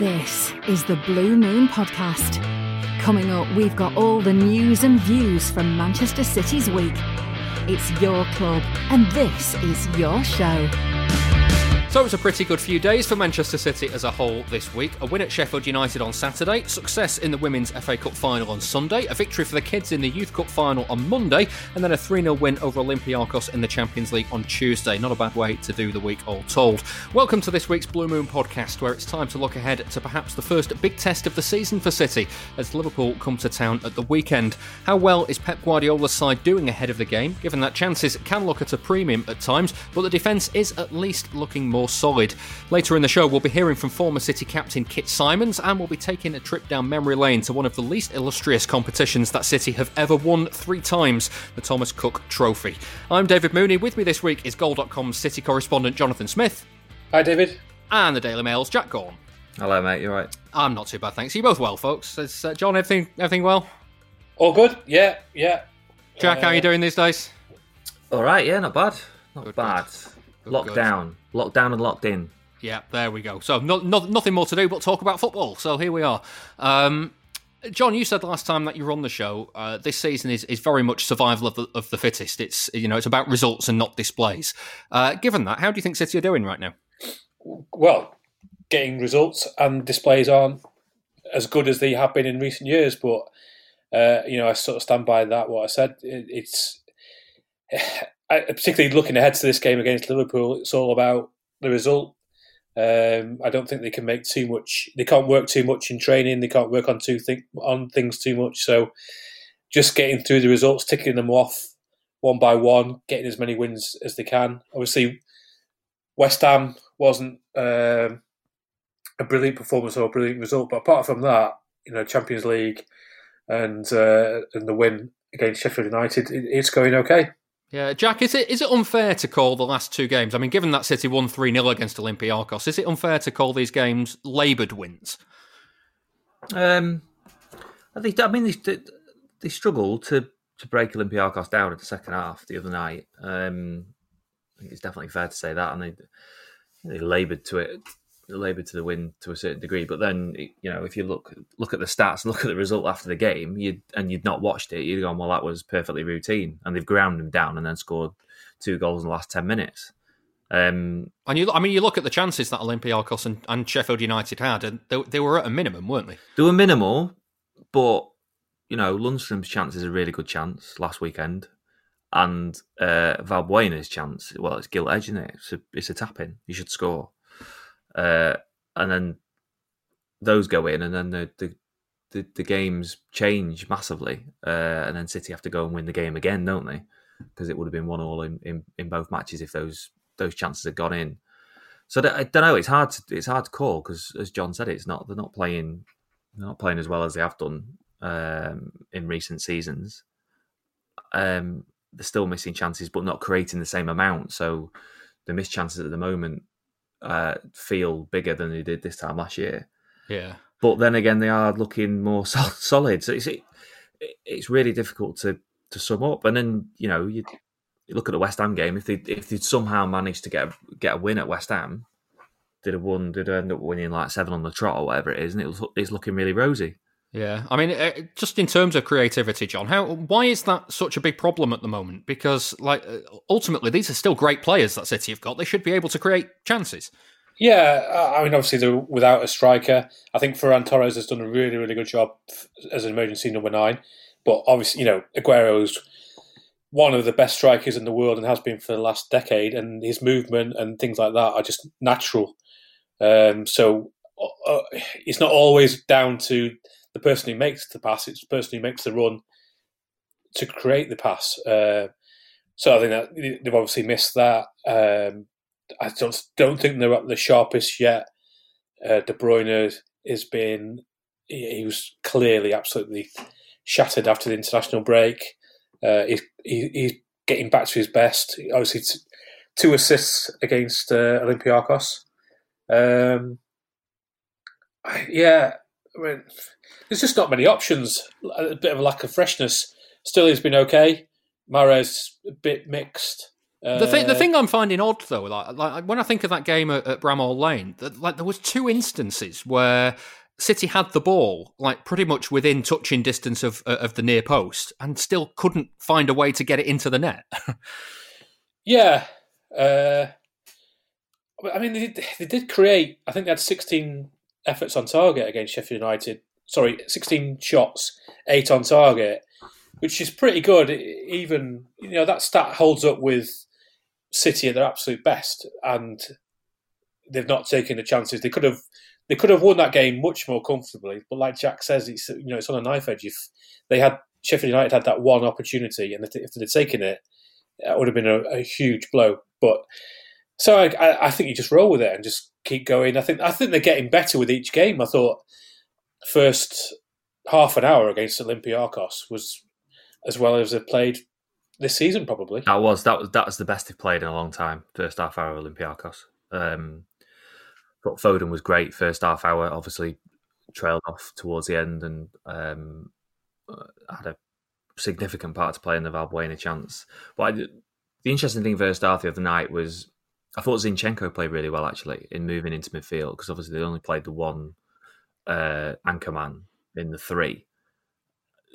This is the Blue Moon Podcast. Coming up, we've got all the news and views from Manchester City's week. It's your club, and this is your show. So it was a pretty good few days for Manchester City as a whole this week. A win at Sheffield United on Saturday, success in the Women's FA Cup final on Sunday, a victory for the kids in the Youth Cup final on Monday, and then a 3 0 win over Olympiacos in the Champions League on Tuesday. Not a bad way to do the week, all told. Welcome to this week's Blue Moon podcast, where it's time to look ahead to perhaps the first big test of the season for City as Liverpool come to town at the weekend. How well is Pep Guardiola's side doing ahead of the game, given that chances can look at a premium at times, but the defence is at least looking more more solid. Later in the show, we'll be hearing from former City captain Kit Symons and we'll be taking a trip down memory lane to one of the least illustrious competitions that City have ever won three times the Thomas Cook Trophy. I'm David Mooney. With me this week is Goal.com's City correspondent Jonathan Smith. Hi, David. And the Daily Mail's Jack Gaughan. Hello, mate. You're right. I'm not too bad, thanks. Are you both well, folks? Is, uh, John, everything everything well? All good? Yeah, yeah. Jack, uh, how are you doing these days? All right, yeah, not bad. Not good, bad. Good. Lockdown. Lockdown and locked in. Yeah, there we go. So no, no, nothing more to do but talk about football. So here we are. Um, John, you said last time that you were on the show. Uh, this season is, is very much survival of the, of the fittest. It's you know it's about results and not displays. Uh, given that, how do you think City are doing right now? Well, getting results and displays aren't as good as they have been in recent years. But uh, you know, I sort of stand by that. What I said. It, it's I, particularly looking ahead to this game against Liverpool, it's all about the result. Um, I don't think they can make too much. They can't work too much in training. They can't work on two th- on things too much. So, just getting through the results, ticking them off one by one, getting as many wins as they can. Obviously, West Ham wasn't um, a brilliant performance or a brilliant result, but apart from that, you know, Champions League and uh, and the win against Sheffield United, it, it's going okay. Yeah, Jack, is it is it unfair to call the last two games? I mean, given that City won 3 0 against Olympiacos, is it unfair to call these games laboured wins? Um, I think, I mean, they, they struggled to, to break Olympiacos down in the second half the other night. Um, I think it's definitely fair to say that, and they, they laboured to it laboured to the win to a certain degree. But then, you know, if you look look at the stats, look at the result after the game, you and you'd not watched it, you'd gone, well, that was perfectly routine, and they've ground them down and then scored two goals in the last ten minutes. Um, and you, I mean, you look at the chances that Olympiacos and, and Sheffield United had, and they, they were at a minimum, weren't they? They were minimal, but you know, Lundstram's chance is a really good chance last weekend, and uh, Valbuena's chance, well, it's gilt edge, isn't it? It's a, it's a tap in. You should score uh, and then those go in, and then the the, the, the games change massively, uh, and then City have to go and win the game again, don't they? Because it would have been one all in, in, in both matches if those those chances had gone in. So I don't know. It's hard to it's hard to call because, as John said, it's not they're not playing they're not playing as well as they have done um, in recent seasons. Um, they're still missing chances, but not creating the same amount. So the missed chances at the moment uh, feel bigger than they did this time last year. Yeah. But then again, they are looking more solid. So it's it, it's really difficult to to sum up. And then you know you, you look at the West Ham game. If they if they'd somehow managed to get a, get a win at West Ham, they'd have won. They'd end up winning like seven on the trot or whatever it is, and it was, it's looking really rosy. Yeah, I mean, uh, just in terms of creativity, John, how why is that such a big problem at the moment? Because, like, uh, ultimately, these are still great players that City have got. They should be able to create chances. Yeah, I mean, obviously they're without a striker. I think Ferran Torres has done a really, really good job as an emergency number nine. But obviously, you know, Aguero's one of the best strikers in the world and has been for the last decade, and his movement and things like that are just natural. Um, so uh, uh it's not always down to the person who makes the pass, it's the person who makes the run to create the pass. Uh, so I think that they've obviously missed that. Um, I don't don't think they're at the sharpest yet Uh, De Bruyne has been he, he, was clearly absolutely shattered after the international break. Uh, he's, he, he's getting back to his best. Obviously, t- two assists against uh, Olympiacos. Um, yeah, I mean, there's just not many options. A bit of a lack of freshness. Still, he's been okay. Mahrez a bit mixed. The thing, the uh, thing I'm finding odd though, like, like when I think of that game at, at Bramall Lane, that, like there was two instances where City had the ball like pretty much within touching distance of uh, of the near post, and still couldn't find a way to get it into the net. yeah, uh, I mean they did, they did create. I think they had 16 efforts on target against Sheffield United. Sorry, 16 shots, eight on target, which is pretty good. Even you know that stat holds up with City at their absolute best, and they've not taken the chances. They could have they could have won that game much more comfortably. But like Jack says, it's you know it's on a knife edge. If they had Sheffield United had that one opportunity, and if they'd taken it, it would have been a, a huge blow. But so I, I, think you just roll with it and just keep going. I think I think they're getting better with each game. I thought first half an hour against Olympiacos was as well as they played this season, probably. That was that was that was the best they've played in a long time. First half hour Olympiacos. Um, but Foden was great first half hour. Obviously, trailed off towards the end and um, uh, had a significant part to play in the Valbuena chance. But I, the interesting thing first half the other night was I thought Zinchenko played really well actually in moving into midfield because obviously they only played the one uh, anchor man in the three.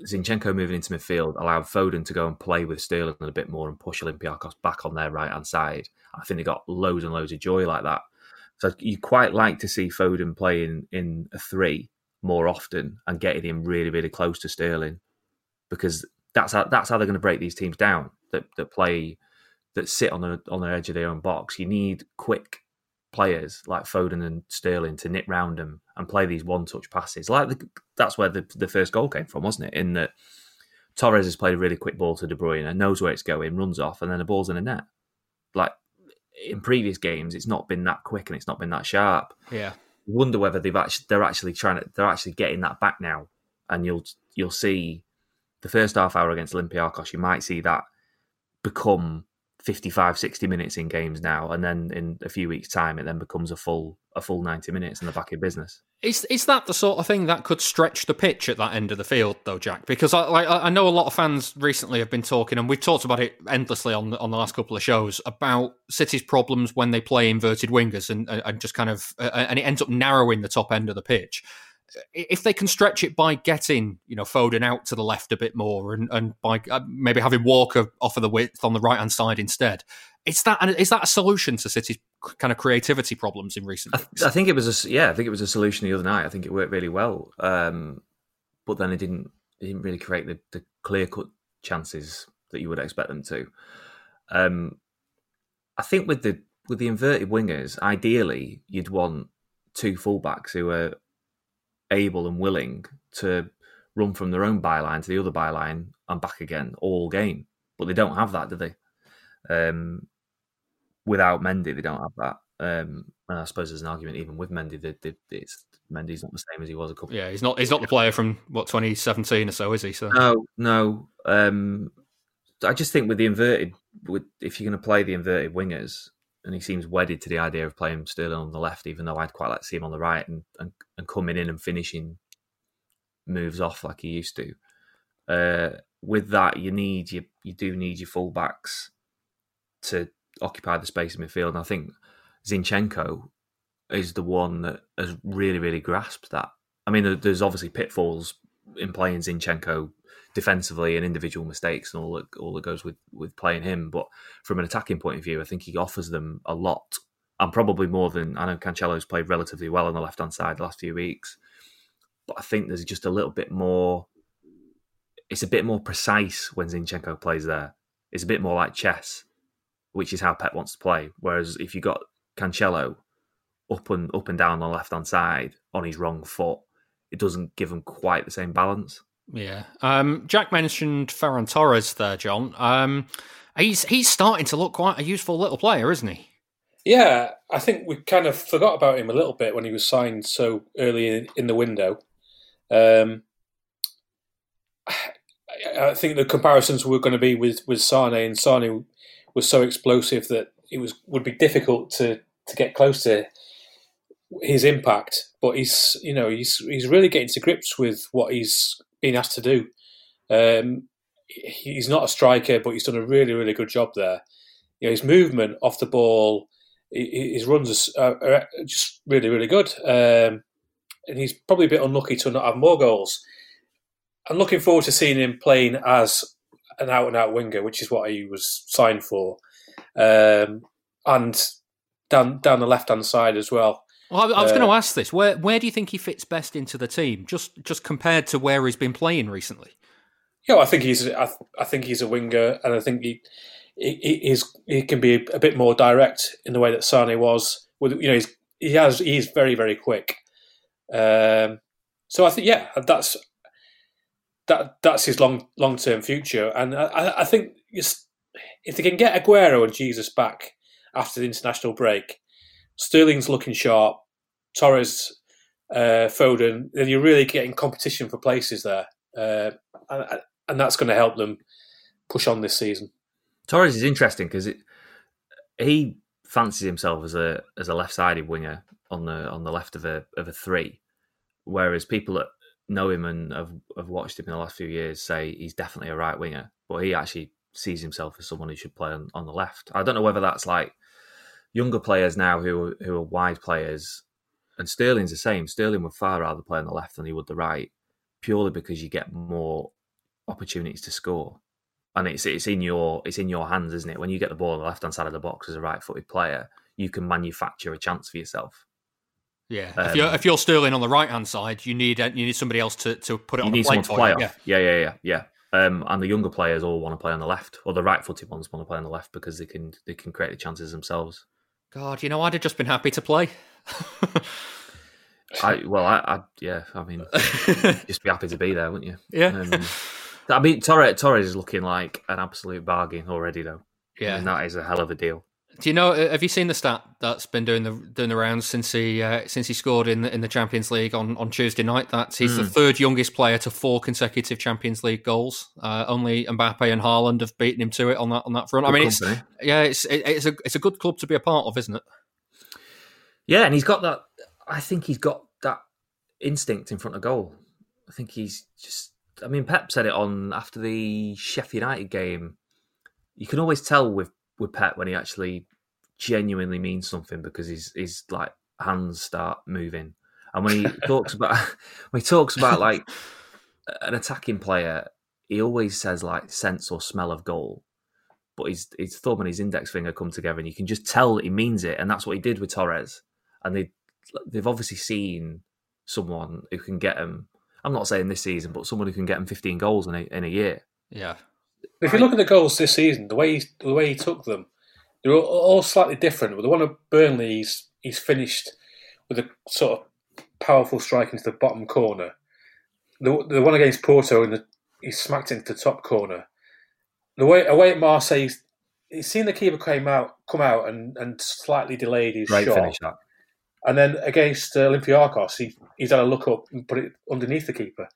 Zinchenko moving into midfield allowed Foden to go and play with Sterling a bit more and push Olympiacos back on their right hand side. I think they got loads and loads of joy like that. So you quite like to see Foden playing in a three more often and getting him really, really close to Sterling because that's how that's how they're going to break these teams down that that play that sit on the on the edge of their own box. You need quick players like Foden and Sterling to knit round them and play these one touch passes. Like the, that's where the, the first goal came from, wasn't it? In that Torres has played a really quick ball to De Bruyne and knows where it's going, runs off, and then the ball's in a net. Like in previous games, it's not been that quick and it's not been that sharp. Yeah, wonder whether they've actually they're actually trying to they're actually getting that back now, and you'll you'll see the first half hour against Olympiacos, you might see that become 55 60 minutes in games now and then in a few weeks time it then becomes a full a full 90 minutes in the back of business. Is is that the sort of thing that could stretch the pitch at that end of the field though jack? Because i like i know a lot of fans recently have been talking and we've talked about it endlessly on the, on the last couple of shows about city's problems when they play inverted wingers and and just kind of uh, and it ends up narrowing the top end of the pitch if they can stretch it by getting you know Foden out to the left a bit more and and by uh, maybe having Walker off of the width on the right hand side instead, is that is that a solution to City's kind of creativity problems in recent? I, I, think it was a yeah, I think it was a solution the other night. I think it worked really well, um, but then it didn't it didn't really create the, the clear cut chances that you would expect them to. Um, I think with the with the inverted wingers, ideally you'd want two fullbacks who are able and willing to run from their own byline to the other byline and back again all game. But they don't have that, do they? Um, without Mendy, they don't have that. Um, and I suppose there's an argument even with Mendy that, it's Mendy's not the same as he was a couple. Yeah, he's not. He's not the player from what 2017 or so, is he? So no, no. Um, I just think with the inverted, with if you're going to play the inverted wingers, and he seems wedded to the idea of playing Sterling on the left, even though I'd quite like to see him on the right and, and, and coming in and finishing moves off like he used to. Uh, with that, you need you you do need your fullbacks to occupy the space in midfield. And I think Zinchenko is the one that has really really grasped that. I mean, there's obviously pitfalls in playing Zinchenko defensively and individual mistakes and all that all that goes with with playing him. But from an attacking point of view, I think he offers them a lot, and probably more than I know. Cancelo's played relatively well on the left hand side the last few weeks, but I think there's just a little bit more. It's a bit more precise when Zinchenko plays there. It's a bit more like chess, which is how Pep wants to play. Whereas if you got Cancelo up and up and down on the left hand side on his wrong foot, it doesn't give him quite the same balance. Yeah. Um, Jack mentioned Ferran Torres there, John. Um, he's he's starting to look quite a useful little player, isn't he? Yeah, I think we kind of forgot about him a little bit when he was signed so early in, in the window. Um, I think the comparisons were going to be with with Sane, and Sane was so explosive that it was would be difficult to to get close to his impact. But he's you know he's he's really getting to grips with what he's being asked to do. Um, he's not a striker, but he's done a really really good job there. You know, his movement off the ball, his runs are, are just really really good. Um, and he's probably a bit unlucky to not have more goals. I'm looking forward to seeing him playing as an out and out winger, which is what he was signed for, um, and down down the left hand side as well. Well, I, I was uh, going to ask this: where where do you think he fits best into the team? Just just compared to where he's been playing recently. Yeah, I think he's I, I think he's a winger, and I think he, he he's he can be a bit more direct in the way that Sane was. With you know, he's he has he's very very quick. Um, so I think yeah, that's that that's his long long term future. And I, I think if they can get Aguero and Jesus back after the international break, Sterling's looking sharp. Torres, uh, Foden, then you're really getting competition for places there, uh, and, and that's going to help them push on this season. Torres is interesting because he fancies himself as a as a left sided winger on the on the left of a of a three, whereas people that know him and have, have watched him in the last few years say he's definitely a right winger, but he actually sees himself as someone who should play on, on the left. I don't know whether that's like younger players now who who are wide players, and Sterling's the same. Sterling would far rather play on the left than he would the right, purely because you get more opportunities to score, and it's it's in your it's in your hands, isn't it? When you get the ball on the left hand side of the box as a right footed player, you can manufacture a chance for yourself. Yeah, um, if you're if you're Sterling on the right hand side, you need you need somebody else to, to put it you on. need someone to play off. Yeah. yeah, yeah, yeah, yeah. Um, and the younger players all want to play on the left, or the right-footed ones want to play on the left because they can they can create the chances themselves. God, you know, I'd have just been happy to play. I well, I, I yeah, I mean, just be happy to be there, wouldn't you? Yeah. Um, I mean, Torres Torres is looking like an absolute bargain already, though. Yeah, and that is a hell of a deal. Do you know? Uh, have you seen the stat that's been doing the doing the rounds since he uh, since he scored in the, in the Champions League on, on Tuesday night? That he's mm. the hmm. third youngest player to four consecutive Champions League goals. Uh, only Mbappe and Haaland have beaten him to it on that on that front. Good I mean, company. it's yeah, it's it, it's a it's a good club to be a part of, isn't it? Yeah, and he's got that. I think he's got that instinct in front of goal. I think he's just. I mean, Pep said it on after the Sheffield United game. You can always tell with with Pep when he actually genuinely means something because his his like hands start moving. And when he talks about when he talks about like an attacking player, he always says like sense or smell of goal. But his his thumb and his index finger come together, and you can just tell that he means it. And that's what he did with Torres. And they they've obviously seen someone who can get him. I'm not saying this season, but someone who can get him 15 goals in a, in a year. Yeah, if you look at the goals this season, the way he, the way he took them, they're all slightly different. With the one at Burnley, he's, he's finished with a sort of powerful strike into the bottom corner. The, the one against Porto, and he smacked into the top corner. The way away at Marseille, he's, he's seen the keeper came out, come out, and, and slightly delayed his Great shot. Finish that. And then against uh, Olympiacos, he, he's had a look up and put it underneath the keeper.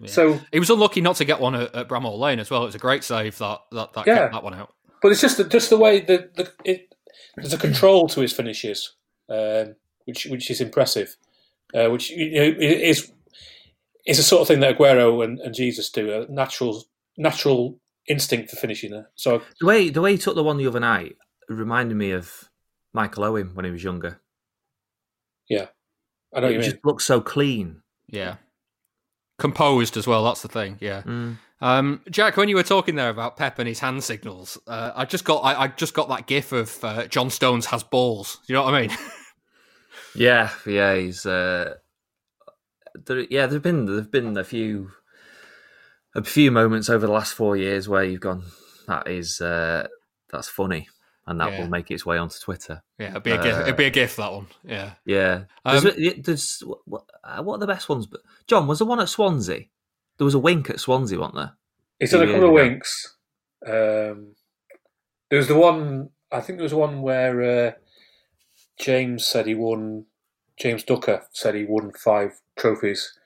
Yeah. So he was unlucky not to get one at, at Bramall Lane as well. It was a great save that that, that yeah. kept that one out. But it's just the, just the way that the, it, there's a control to his finishes, um, which which is impressive. Uh, which you know, is is a sort of thing that Aguero and, and Jesus do. A natural natural instinct for finishing it. So the way the way he took the one the other night reminded me of Michael Owen when he was younger. Yeah, I don't know. It just looks so clean. Yeah, composed as well. That's the thing. Yeah. Mm. Um, Jack, when you were talking there about Pep and his hand signals, uh, I just got I, I, just got that gif of uh, John Stones has balls. You know what I mean? yeah, yeah. He's uh, there, yeah. There've been there've been a few a few moments over the last four years where you've gone. That is uh, that's funny and that yeah. will make its way onto Twitter. Yeah, it'd be a uh, gift. It'd be a gift that one. Yeah, yeah. Um, there's, there's what, what, are the best ones? But John, was the one at Swansea? There was a wink at Swansea, wasn't there? It's had a couple of winks. Um, there was the one. I think there was one where uh, James said he won. James Ducker said he won five trophies,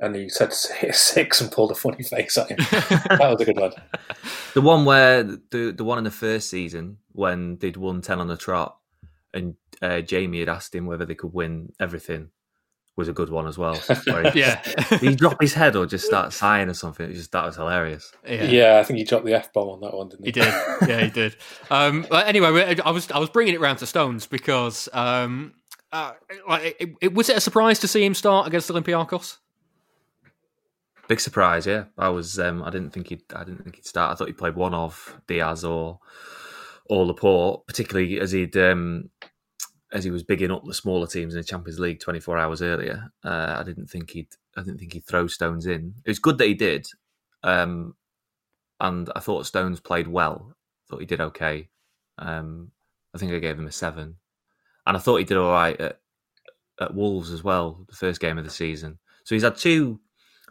and he said six and pulled a funny face at him. that was a good one. The one where the the one in the first season when they'd won ten on the trot, and uh, Jamie had asked him whether they could win everything, was a good one as well. He, yeah, he drop his head or just start sighing or something. It just that was hilarious. Yeah, yeah I think he dropped the f bomb on that one, didn't he? He did. Yeah, he did. Um, anyway, I was I was bringing it round to Stones because um, uh, like, it, it, was it a surprise to see him start against Olympiacos? Big surprise, yeah. I was. Um, I didn't think he'd. I didn't think he'd start. I thought he played one of Dias or or Laporte, particularly as he'd um, as he was bigging up the smaller teams in the Champions League 24 hours earlier. Uh, I didn't think he'd I didn't think he'd throw Stones in. It was good that he did, um, and I thought Stones played well. I thought he did okay. Um, I think I gave him a seven, and I thought he did all right at, at Wolves as well, the first game of the season. So he's had two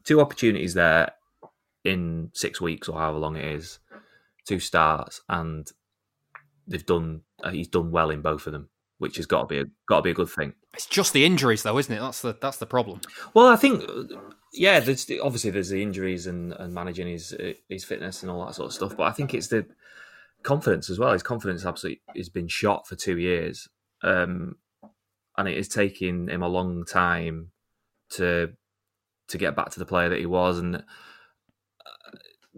two opportunities there in six weeks or however long it is, two starts, and they've done. Uh, he's done well in both of them which has got to be a, got to be a good thing. It's just the injuries, though, isn't it? That's the that's the problem. Well, I think, yeah, there's obviously there's the injuries and, and managing his his fitness and all that sort of stuff, but I think it's the confidence as well. His confidence absolutely has been shot for two years, um, and it is taking him a long time to to get back to the player that he was, and uh,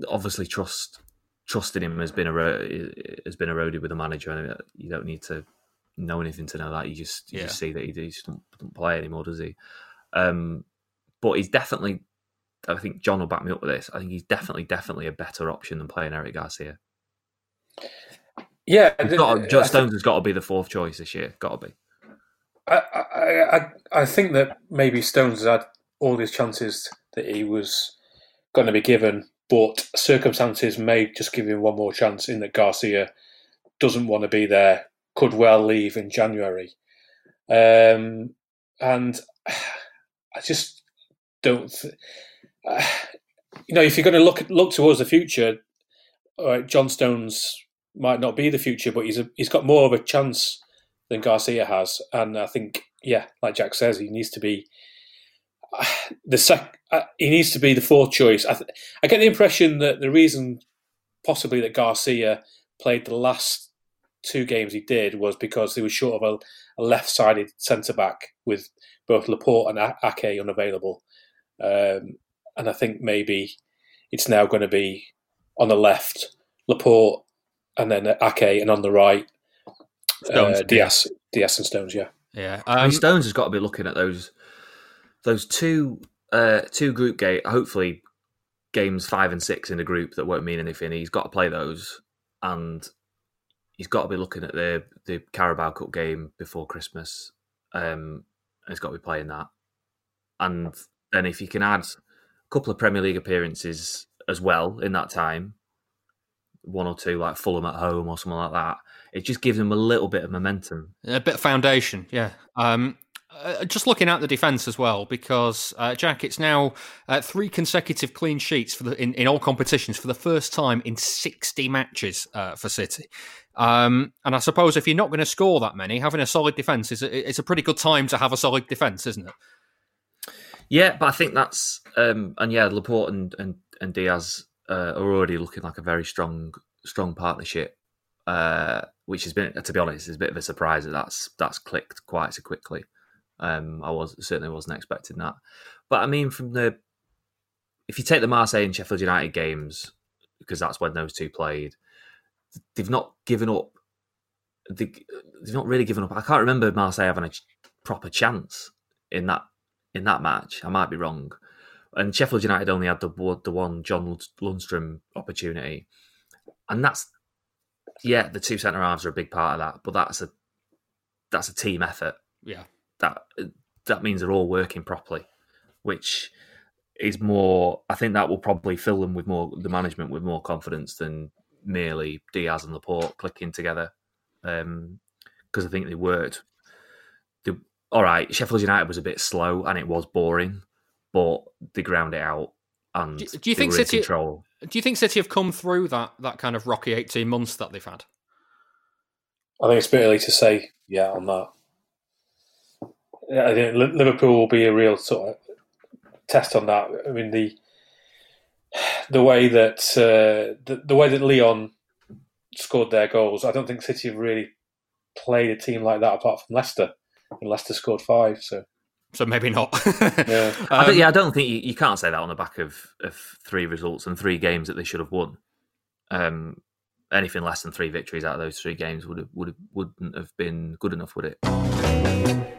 obviously trust trusting him has been ero- has been eroded with the manager, and you don't need to know anything to know that. You just you yeah. just see that he, he just doesn't, doesn't, play anymore, does he? Um, but he's definitely. I think John will back me up with this. I think he's definitely, definitely a better option than playing Eric Garcia. Yeah, Stones has got to be the fourth choice this year. Got to be. I, I, I, I think that maybe Stones has had all these chances that he was going to be given, but circumstances may just give him one more chance. In that Garcia doesn't want to be there could well leave in January. Um, and I just don't. Th- you know, if you're going to look look towards the future, John Stones might not be the future, but he's a, he's got more of a chance than Garcia has, and I think, yeah, like Jack says, he needs to be the sec. Uh, he needs to be the fourth choice. I, th- I get the impression that the reason, possibly, that Garcia played the last two games he did was because he was short of a, a left-sided centre back with both Laporte and Ake unavailable, um, and I think maybe it's now going to be on the left Laporte and then Ake, and on the right Stones, uh, Dias. Dias and Stones. Yeah, yeah. Um, Stones has got to be looking at those those two uh, two group game. Hopefully, games five and six in a group that won't mean anything. He's got to play those, and he's got to be looking at the the Carabao Cup game before Christmas. Um, he's got to be playing that, and then if he can add a couple of Premier League appearances as well in that time, one or two like Fulham at home or something like that, it just gives him a little bit of momentum, a bit of foundation. Yeah. Um, uh, just looking at the defence as well, because uh, Jack, it's now uh, three consecutive clean sheets for the in, in all competitions for the first time in sixty matches uh, for City. Um, and I suppose if you're not going to score that many, having a solid defence is a, it's a pretty good time to have a solid defence, isn't it? Yeah, but I think that's um, and yeah, Laporte and and, and Dias uh, are already looking like a very strong strong partnership, uh, which has been, to be honest, is a bit of a surprise that that's that's clicked quite so quickly. Um, I was certainly wasn't expecting that, but I mean, from the if you take the Marseille and Sheffield United games, because that's when those two played, they've not given up. They, have not really given up. I can't remember Marseille having a proper chance in that in that match. I might be wrong. And Sheffield United only had the the one John Lundstram opportunity, and that's yeah, the two centre halves are a big part of that. But that's a that's a team effort. Yeah, that that means they're all working properly, which is more. I think that will probably fill them with more the management with more confidence than merely Dias and Laporte clicking together because um, I think they worked. The, all right, Sheffield United was a bit slow and it was boring, but they ground it out and do, do you think City control. Do you think City have come through that that kind of rocky eighteen months that they've had? I think it's a bit early to say yeah on that. I think Liverpool will be a real sort of test on that. I mean the the way that uh, the, the way that Lyon scored their goals, I don't think City have really played a team like that apart from Leicester, and Leicester scored five. So so maybe not. yeah. Um, I yeah, I don't think you, you, can't say that on the back of, of three results and three games that they should have won. Um, anything less than three victories out of those three games would have, would have, wouldn't have been good enough, would it?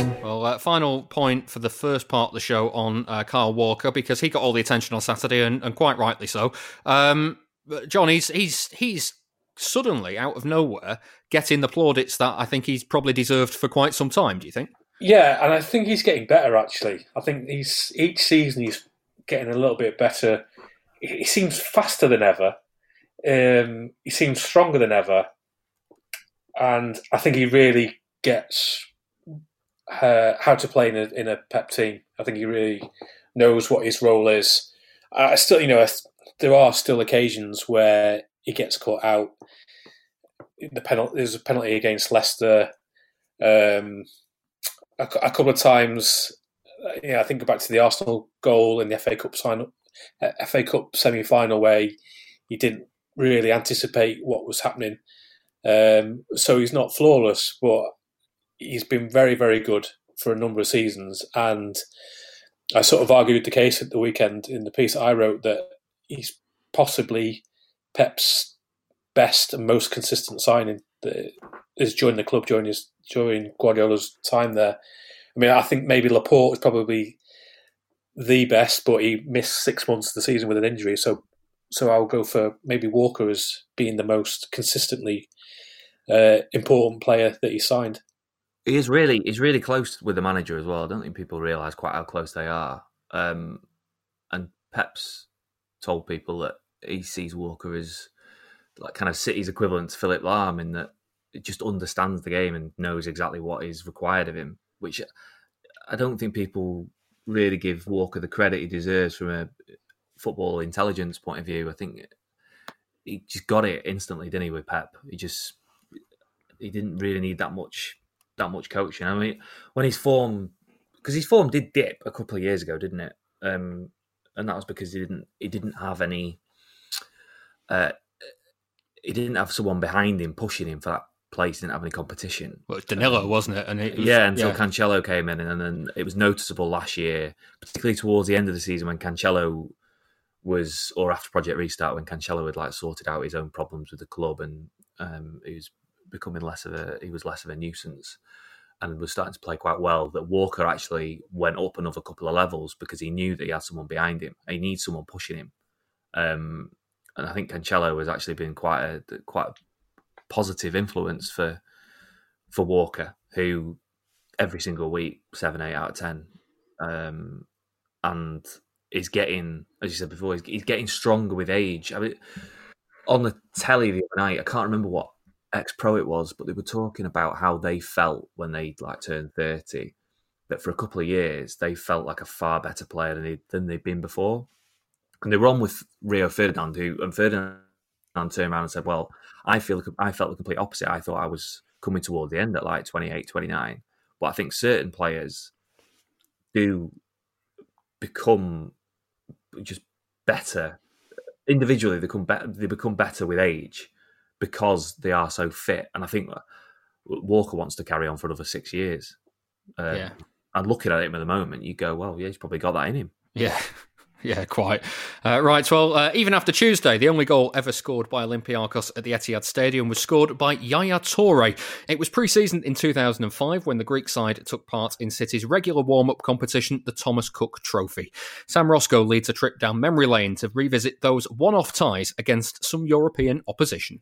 Well, uh, final point for the first part of the show on uh, Kyle Walker because he got all the attention on Saturday and, and quite rightly so. Um, John, he's he's he's suddenly out of nowhere getting the plaudits that I think he's probably deserved for quite some time. Do you think? Yeah, and I think he's getting better. Actually, I think he's each season he's getting a little bit better. He seems faster than ever. Um, he seems stronger than ever, and I think he really gets uh, how to play in a, in a Pep team. I think he really knows what his role is. I still, you know, there are still occasions where he gets caught out. The penalty, there's a penalty against Leicester. Um, a, a, couple of times, uh, yeah, I think back to the Arsenal goal in the FA Cup final, uh, FA Cup semi final where he, he, didn't really anticipate what was happening. Um, so he's not flawless, but he's been very, very good for a number of seasons. And I sort of argued the case at the weekend in the piece I wrote that he's possibly Pep's best and most consistent signing that is joining the club during his during Guardiola's time there. I mean, I think maybe Laporte is probably the best, but he missed six months of the season with an injury. So, so I'll go for maybe Walker as being the most consistently uh, important player that he signed. He is really he's really close with the manager as well. I don't think people realise quite how close they are. Um, and Pep's told people that he sees Walker as like kind of City's equivalent to Philipp Lahm in that he just understands the game and knows exactly what is required of him, which I don't think people really give Walker the credit he deserves from a football intelligence point of view. I think he just got it instantly, didn't he, with Pep? He just he didn't really need that much that much coaching. I mean, when his form, because his form did dip a couple of years ago, didn't it? Um, and that was because he didn't he didn't have any. Uh, he didn't have someone behind him pushing him for that place. He didn't have any competition. Well, it was Danilo, um, wasn't it? And it was, yeah, until yeah. Cancelo came in, and then it was noticeable last year, particularly towards the end of the season when Cancelo was, or after Project Restart, when Cancelo had like sorted out his own problems with the club and um, he was becoming less of a he was less of a nuisance and was starting to play quite well. That Walker actually went up another couple of levels because he knew that he had someone behind him. He needs someone pushing him. Um, and I think Cancelo has actually been quite a quite a positive influence for for Walker, who every single week seven eight out of ten, um, and is getting, as you said before, he's, he's getting stronger with age. I mean, on the telly the other night, I can't remember what ex pro it was, but they were talking about how they felt when they like turned thirty. That for a couple of years they felt like a far better player than they than they'd been before, and they were on with Rio Ferdinand, who and Ferdinand turned around and said, "Well, I feel I felt the complete opposite. I thought I was coming toward the end at like 28, 29. but I think certain players do become just better individually. They become better. They become better with age." Because they are so fit. And I think Walker wants to carry on for another six years. Um, yeah. And looking at him at the moment, you go, well, yeah, he's probably got that in him. Yeah. Yeah, quite. Uh, right, well, uh, even after Tuesday, the only goal ever scored by Olympiacos at the Etihad Stadium was scored by Yaya Toure. It was pre season in 2005 when the Greek side took part in City's regular warm up competition, the Thomas Cook Trophy. Sam Roscoe leads a trip down memory lane to revisit those one off ties against some European opposition.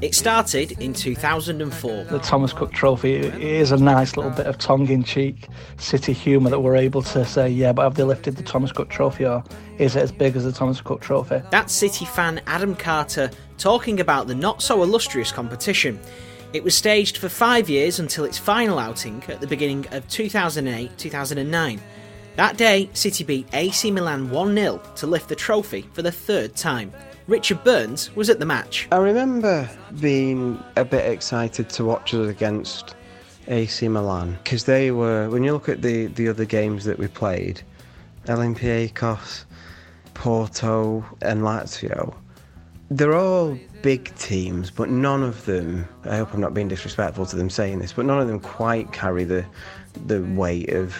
It started in 2004. The Thomas Cook Trophy is a nice little bit of tongue in cheek city humour that we're able to say, yeah, but have they lifted the Thomas Cook Trophy or is it as big as the Thomas Cook Trophy? That's City fan Adam Carter talking about the not so illustrious competition. It was staged for five years until its final outing at the beginning of 2008 2009. That day, City beat AC Milan 1 0 to lift the trophy for the third time. Richard Burns was at the match. I remember being a bit excited to watch us against AC Milan because they were, when you look at the, the other games that we played, Olympiacos, Porto, and Lazio, they're all big teams, but none of them, I hope I'm not being disrespectful to them saying this, but none of them quite carry the, the weight of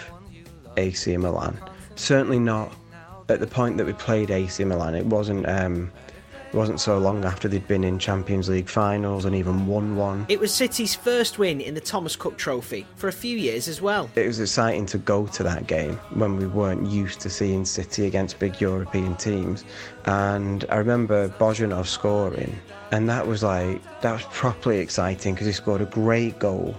AC Milan. Certainly not at the point that we played AC Milan. It wasn't. Um, it wasn't so long after they'd been in Champions League finals and even won one. It was City's first win in the Thomas Cook Trophy for a few years as well. It was exciting to go to that game when we weren't used to seeing City against big European teams. And I remember Bojinov scoring, and that was like, that was properly exciting because he scored a great goal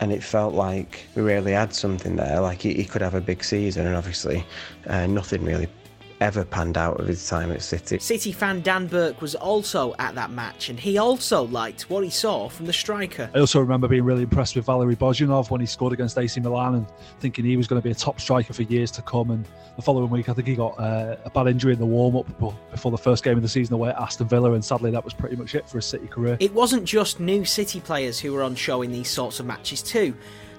and it felt like we really had something there. Like he, he could have a big season, and obviously, uh, nothing really ever panned out of his time at City. City fan Dan Burke was also at that match, and he also liked what he saw from the striker. I also remember being really impressed with Valeri Bojinov when he scored against AC Milan and thinking he was going to be a top striker for years to come. And the following week, I think he got uh, a bad injury in the warm up before the first game of the season away at Aston Villa, and sadly, that was pretty much it for his City career. It wasn't just new City players who were on show in these sorts of matches, too.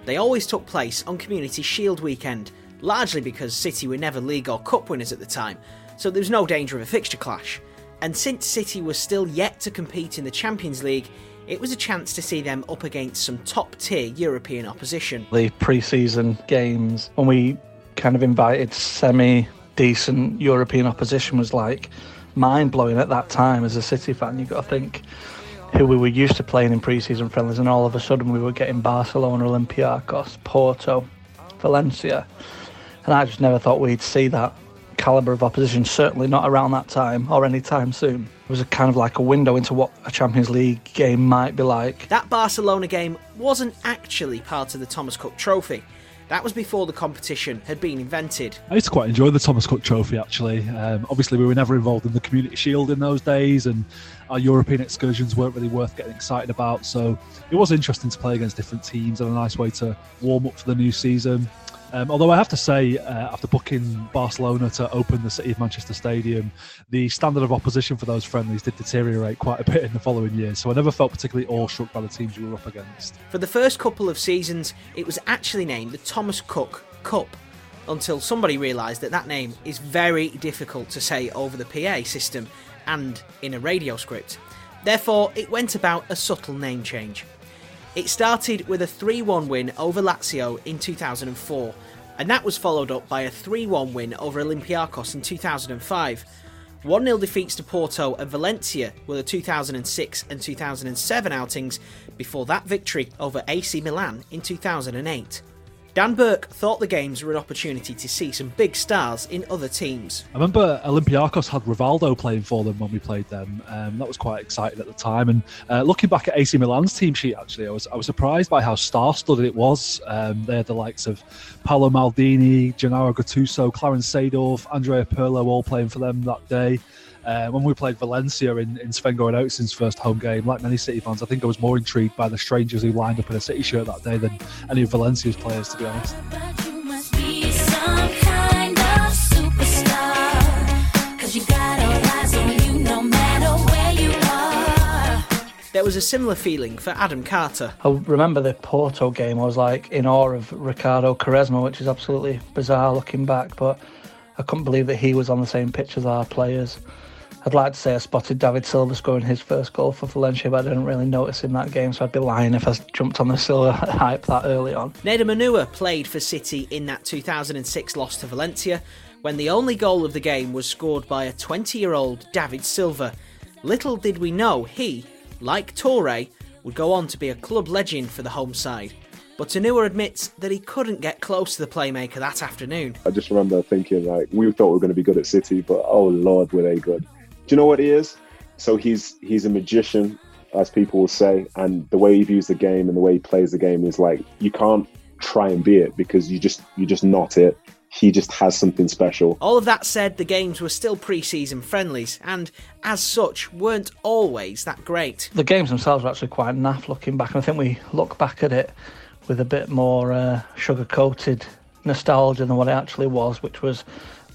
They always took place on Community Shield weekend, largely because City were never league or cup winners at the time, so there was no danger of a fixture clash. And since City was still yet to compete in the Champions League, it was a chance to see them up against some top tier European opposition. The pre season games, when we kind of invited semi decent European opposition, was like mind blowing at that time as a City fan. You've got to think who we were used to playing in pre season friendlies, and all of a sudden we were getting Barcelona, Olympiacos, Porto, Valencia. And I just never thought we'd see that calibre of opposition, certainly not around that time or any time soon. It was a kind of like a window into what a Champions League game might be like. That Barcelona game wasn't actually part of the Thomas Cook Trophy. That was before the competition had been invented. I used to quite enjoy the Thomas Cook Trophy actually. Um, obviously, we were never involved in the Community Shield in those days, and our European excursions weren't really worth getting excited about. So it was interesting to play against different teams and a nice way to warm up for the new season. Um, although I have to say, uh, after booking Barcelona to open the City of Manchester Stadium, the standard of opposition for those friendlies did deteriorate quite a bit in the following years. So I never felt particularly awestruck by the teams we were up against. For the first couple of seasons, it was actually named the Thomas Cook Cup until somebody realised that that name is very difficult to say over the PA system and in a radio script. Therefore, it went about a subtle name change. It started with a 3 1 win over Lazio in 2004, and that was followed up by a 3 1 win over Olympiacos in 2005. 1 0 defeats to Porto and Valencia were the 2006 and 2007 outings before that victory over AC Milan in 2008. Dan Burke thought the games were an opportunity to see some big stars in other teams. I remember Olympiacos had Rivaldo playing for them when we played them. Um, that was quite exciting at the time. And uh, looking back at AC Milan's team sheet, actually, I was I was surprised by how star-studded it was. Um, they had the likes of Paolo Maldini, Gennaro Gattuso, Clarence Seedorf, Andrea Pirlo all playing for them that day. Uh, when we played Valencia in, in Sven-Göran Eriksson's first home game, like many City fans, I think I was more intrigued by the strangers who lined up in a City shirt that day than any of Valencia's players, to be honest. There was a similar feeling for Adam Carter. I remember the Porto game, I was like in awe of Ricardo Quaresma, which is absolutely bizarre looking back, but I couldn't believe that he was on the same pitch as our players. I'd like to say I spotted David Silva scoring his first goal for Valencia, but I didn't really notice in that game, so I'd be lying if I jumped on the Silva hype that early on. Nedum Onuoha played for City in that 2006 loss to Valencia, when the only goal of the game was scored by a 20 year old David Silva. Little did we know he, like Torre, would go on to be a club legend for the home side. But Onuoha admits that he couldn't get close to the playmaker that afternoon. I just remember thinking, like, we thought we were going to be good at City, but oh lord, were they good! Do you know what he is? So he's he's a magician, as people will say, and the way he views the game and the way he plays the game is like you can't try and be it because you just you're just not it. He just has something special. All of that said, the games were still pre season friendlies, and as such, weren't always that great. The games themselves were actually quite naff looking back, and I think we look back at it with a bit more uh, sugar coated nostalgia than what it actually was, which was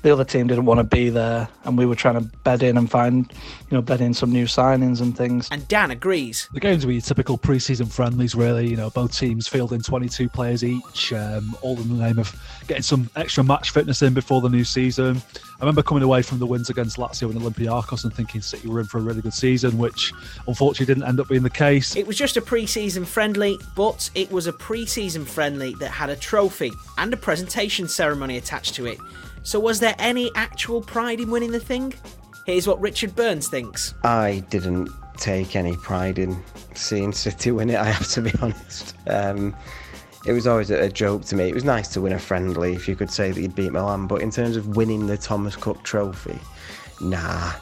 the other team didn't want to be there, and we were trying to bed in and find, you know, bed in some new signings and things. And Dan agrees. The games were your typical preseason friendlies, really. You know, both teams fielding 22 players each, um, all in the name of getting some extra match fitness in before the new season. I remember coming away from the wins against Lazio and Olympiacos and thinking City were in for a really good season, which unfortunately didn't end up being the case. It was just a pre-season friendly, but it was a pre-season friendly that had a trophy and a presentation ceremony attached to it. So, was there any actual pride in winning the thing? Here's what Richard Burns thinks. I didn't take any pride in seeing City win it, I have to be honest. Um, it was always a joke to me. It was nice to win a friendly if you could say that you'd beat Milan, but in terms of winning the Thomas Cook trophy, nah.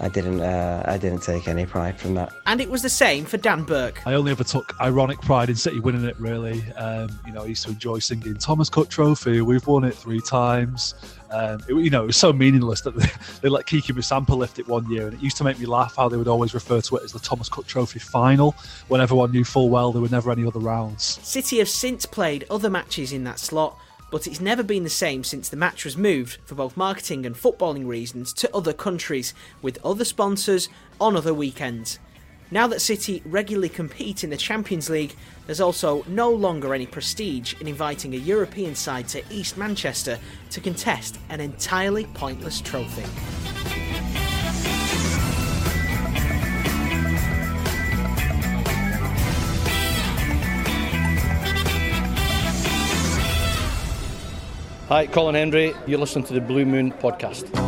I didn't. Uh, I didn't take any pride from that. And it was the same for Dan Burke. I only ever took ironic pride in City winning it. Really, um, you know, I used to enjoy singing Thomas Cook Trophy. We've won it three times. Um, it, you know, it was so meaningless that they, they let Kiki Musampa lift it one year, and it used to make me laugh how they would always refer to it as the Thomas Cook Trophy final, when everyone knew full well there were never any other rounds. City have since played other matches in that slot, but it's never been the same since the match was moved for both marketing and footballing reasons to other countries with other sponsors on other weekends. Now that City regularly compete in the Champions League, there's also no longer any prestige in inviting a European side to East Manchester to contest an entirely pointless trophy. Hi, Colin Hendry. You're listening to the Blue Moon podcast.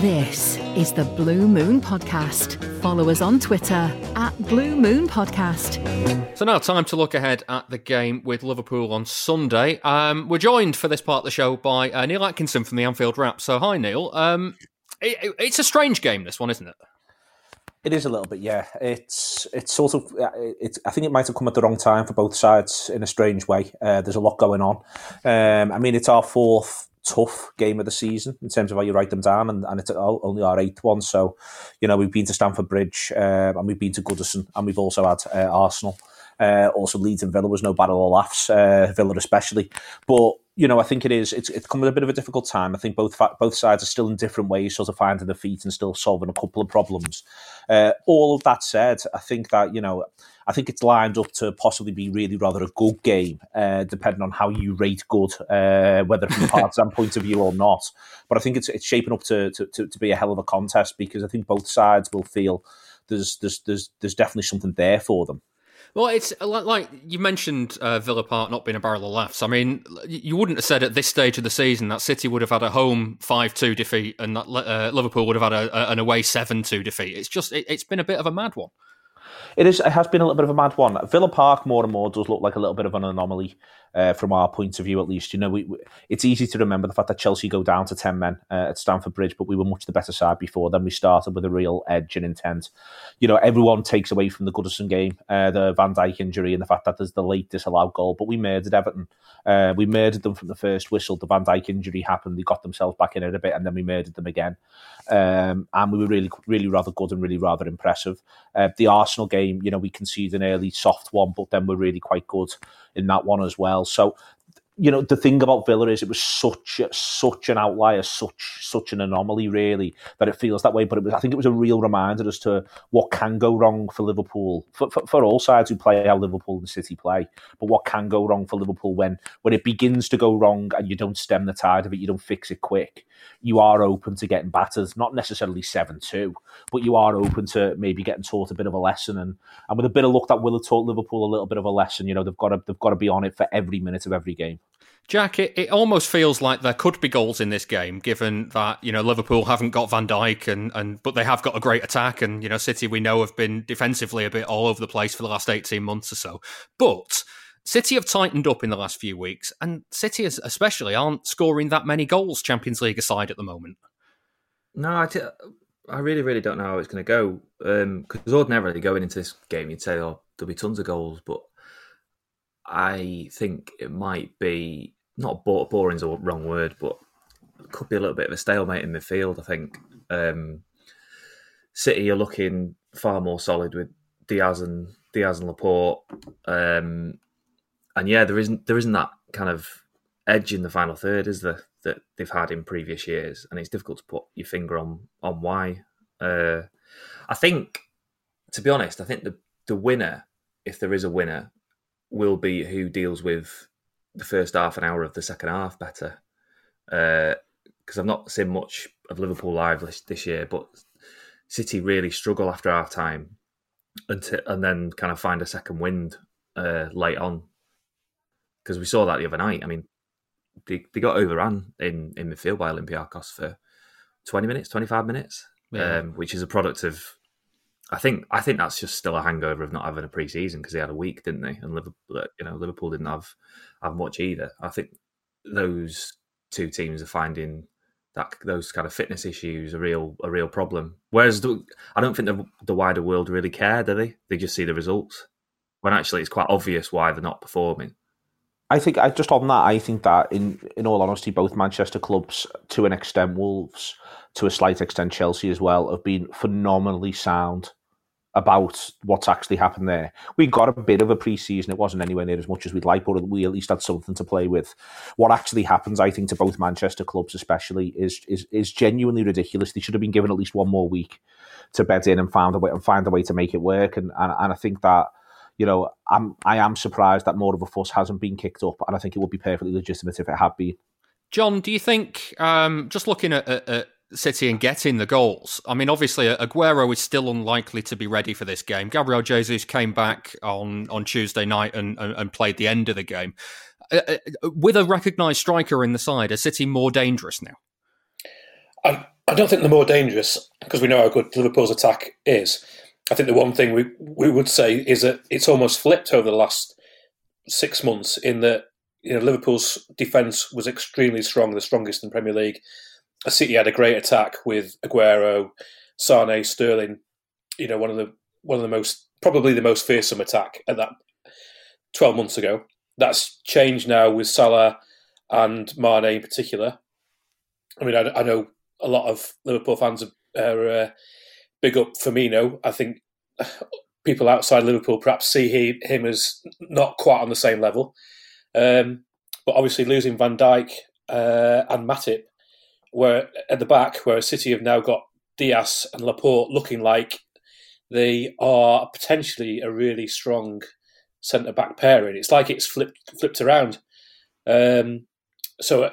This is the Blue Moon Podcast. Follow us on Twitter at Blue Moon Podcast. So now time to look ahead at the game with Liverpool on Sunday. Um, we're joined for this part of the show by uh, Neil Atkinson from the Anfield Wrap. So hi Neil. Um, it, it, it's a strange game, this one, isn't it? It is a little bit, yeah. It's it's sort of it's. I think it might have come at the wrong time for both sides in a strange way. Uh, there's a lot going on. Um, I mean, it's our fourth tough game of the season in terms of how you write them down, and, and it's only our eighth one. So, you know, we've been to Stamford Bridge, uh, and we've been to Goodison, and we've also had uh, Arsenal. Uh, also, Leeds and Villa was no battle of laughs, uh, Villa especially. But you know, I think it is. It's it's come at a bit of a difficult time. I think both both sides are still in different ways, sort of finding their feet and still solving a couple of problems. Uh, all of that said, I think that you know, I think it's lined up to possibly be really rather a good game, uh, depending on how you rate good, uh, whether from a partisan point of view or not. But I think it's it's shaping up to, to, to, to be a hell of a contest because I think both sides will feel there's there's there's there's definitely something there for them. Well, it's like you mentioned uh, Villa Park not being a barrel of laughs. I mean, you wouldn't have said at this stage of the season that City would have had a home 5 2 defeat and that uh, Liverpool would have had a, an away 7 2 defeat. It's just, it, has been a bit of a mad one. It is. It has been a little bit of a mad one. Villa Park more and more does look like a little bit of an anomaly uh, from our point of view, at least. You know, we, we, it's easy to remember the fact that Chelsea go down to ten men uh, at Stamford Bridge, but we were much the better side before. Then we started with a real edge and intent. You know, everyone takes away from the Goodison game uh, the Van Dijk injury and the fact that there's the late disallowed goal, but we murdered Everton. Uh, we murdered them from the first whistle. The Van Dijk injury happened. They got themselves back in it a bit, and then we murdered them again. Um, and we were really, really rather good and really rather impressive. Uh, the Arsenal game, you know, we conceded an early soft one, but then we're really quite good in that one as well. So you know the thing about Villa is it was such such an outlier, such such an anomaly, really, that it feels that way. But it was, I think it was a real reminder as to what can go wrong for Liverpool, for, for, for all sides who play how Liverpool and City play. But what can go wrong for Liverpool when when it begins to go wrong and you don't stem the tide of it, you don't fix it quick. You are open to getting battered, not necessarily seven two, but you are open to maybe getting taught a bit of a lesson. And and with a bit of luck, that will have taught Liverpool a little bit of a lesson. You know, they've got to they've got to be on it for every minute of every game. Jack, it, it almost feels like there could be goals in this game, given that you know Liverpool haven't got Van Dijk, and, and but they have got a great attack, and you know City we know have been defensively a bit all over the place for the last eighteen months or so. But City have tightened up in the last few weeks, and City especially aren't scoring that many goals Champions League aside at the moment. No, I, t- I really, really don't know how it's going to go. Because um, ordinarily going into this game, you'd say, "Oh, there'll be tons of goals," but I think it might be not boring is a wrong word, but could be a little bit of a stalemate in midfield. I think um, City are looking far more solid with Dias and Dias and Laporte, um, and yeah, there isn't there isn't that kind of edge in the final third, is there, that they've had in previous years, and it's difficult to put your finger on on why. Uh, I think, to be honest, I think the the winner, if there is a winner, will be who deals with the first half an hour of the second half better. Because uh, I've not seen much of Liverpool live this, this year, but City really struggle after half time and, and then kind of find a second wind uh, late on. Because we saw that the other night. I mean, they, they got overrun in, in midfield by Olympiacos for 20 minutes, 25 minutes, yeah. um, which is a product of I think I think that's just still a hangover of not having a pre-season because they had a week, didn't they? And Liverpool, you know, Liverpool didn't have have much either. I think those two teams are finding that those kind of fitness issues a real a real problem. Whereas the, I don't think the, the wider world really care, do they? They just see the results when actually it's quite obvious why they're not performing. I think I just on that I think that in in all honesty, both Manchester clubs to an extent, Wolves to a slight extent, Chelsea as well, have been phenomenally sound about what's actually happened there. We got a bit of a pre-season. It wasn't anywhere near as much as we'd like, but we at least had something to play with. What actually happens, I think, to both Manchester clubs especially, is is is genuinely ridiculous. They should have been given at least one more week to bed in and found a way and find a way to make it work. And and, and I think that you know I'm I am surprised that more of a fuss hasn't been kicked up, and I think it would be perfectly legitimate if it had been. John, do you think um, just looking at, at City and getting the goals. I mean, obviously, Aguero is still unlikely to be ready for this game. Gabriel Jesus came back on, on Tuesday night and, and, and played the end of the game. Uh, uh with a recognised striker in the side, is City more dangerous now? I, I don't think they're more dangerous because we know how good Liverpool's attack is. I think the one thing we, we would say is that it's almost flipped over the last six months in that you know Liverpool's defence was extremely strong, the strongest in Premier League City had a great attack with Aguero, Sane, Sterling. You know, one of the one of the most probably the most fearsome attack at that twelve months ago. That's changed now with Salah and Mane in particular. I mean, I, I know a lot of Liverpool fans are, uh, big up Firmino. I think people outside Liverpool perhaps see he, him as not quite on the same level. Um, but obviously, losing Van Dijk uh, and Matip where at the back, where City have now got Dias and Laporte looking like they are potentially a really strong centre back pairing. It's like it's flipped flipped around. Um, so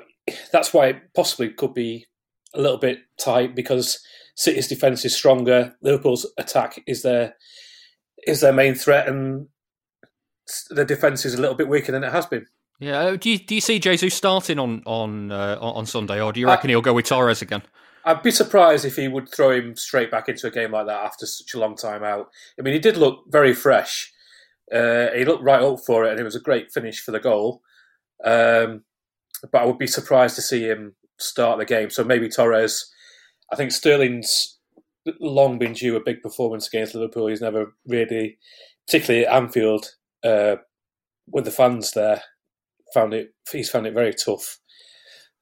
that's why it possibly could be a little bit tight because City's defence is stronger. Liverpool's attack is their is their main threat, and the defence is a little bit weaker than it has been. Yeah, uh, do you, do you see Jesus starting on on uh, on Sunday, or do you reckon uh, he'll go with Torres again? I'd be surprised if he would throw him straight back into a game like that after such a long time out. I mean, he did look very fresh. Uh, he looked right up for it, and it was a great finish for the goal. Um, but I would be surprised to see him start the game. So maybe Torres. I think Sterling's long been due a big performance against Liverpool. He's never really, particularly at Anfield, uh, with the fans there, found it. He's found it very tough.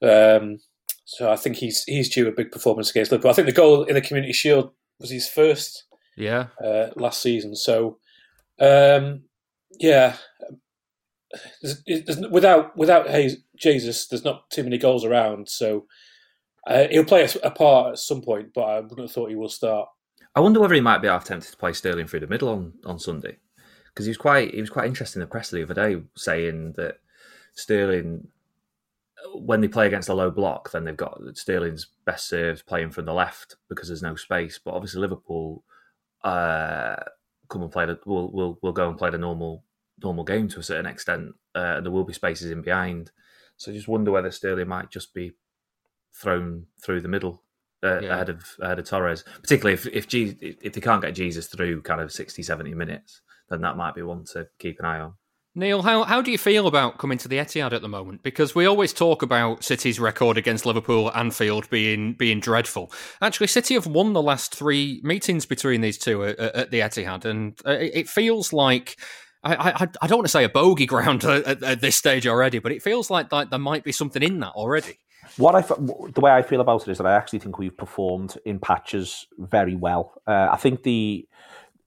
Um, so I think he's he's due a big performance against Liverpool. I think the goal in the Community Shield was his first. Yeah. Uh, last season. So, um, yeah. There's, there's, without without Jesus, there's not too many goals around. So uh, he'll play a, a, part at some point, but I wouldn't have thought he will start. I wonder whether he might be half tempted to play Sterling through the middle on, on Sunday because he was quite he was quite interesting in the press the other day saying that Sterling when they play against a low block, then they've got Sterling's best serves playing from the left because there's no space. But obviously Liverpool uh, come and play the will will will go and play the normal normal game to a certain extent, uh, and there will be spaces in behind. So I just wonder whether Sterling might just be thrown through the middle uh, yeah. ahead of ahead of Torres, particularly if if, G, if they can't get Jesus through kind of 60, 70 minutes, then that might be one to keep an eye on. Neil, how, how do you feel about coming to the Etihad at the moment? Because we always talk about City's record against Liverpool at Anfield being being dreadful. Actually, City have won the last three meetings between these two at, at the Etihad, and uh, it feels like I, I, I don't want to say a bogey ground at, at, this stage already, but it feels like, like there might be something in that already. What I the way I feel about it is that I actually think we've performed in patches very well. Uh, I think the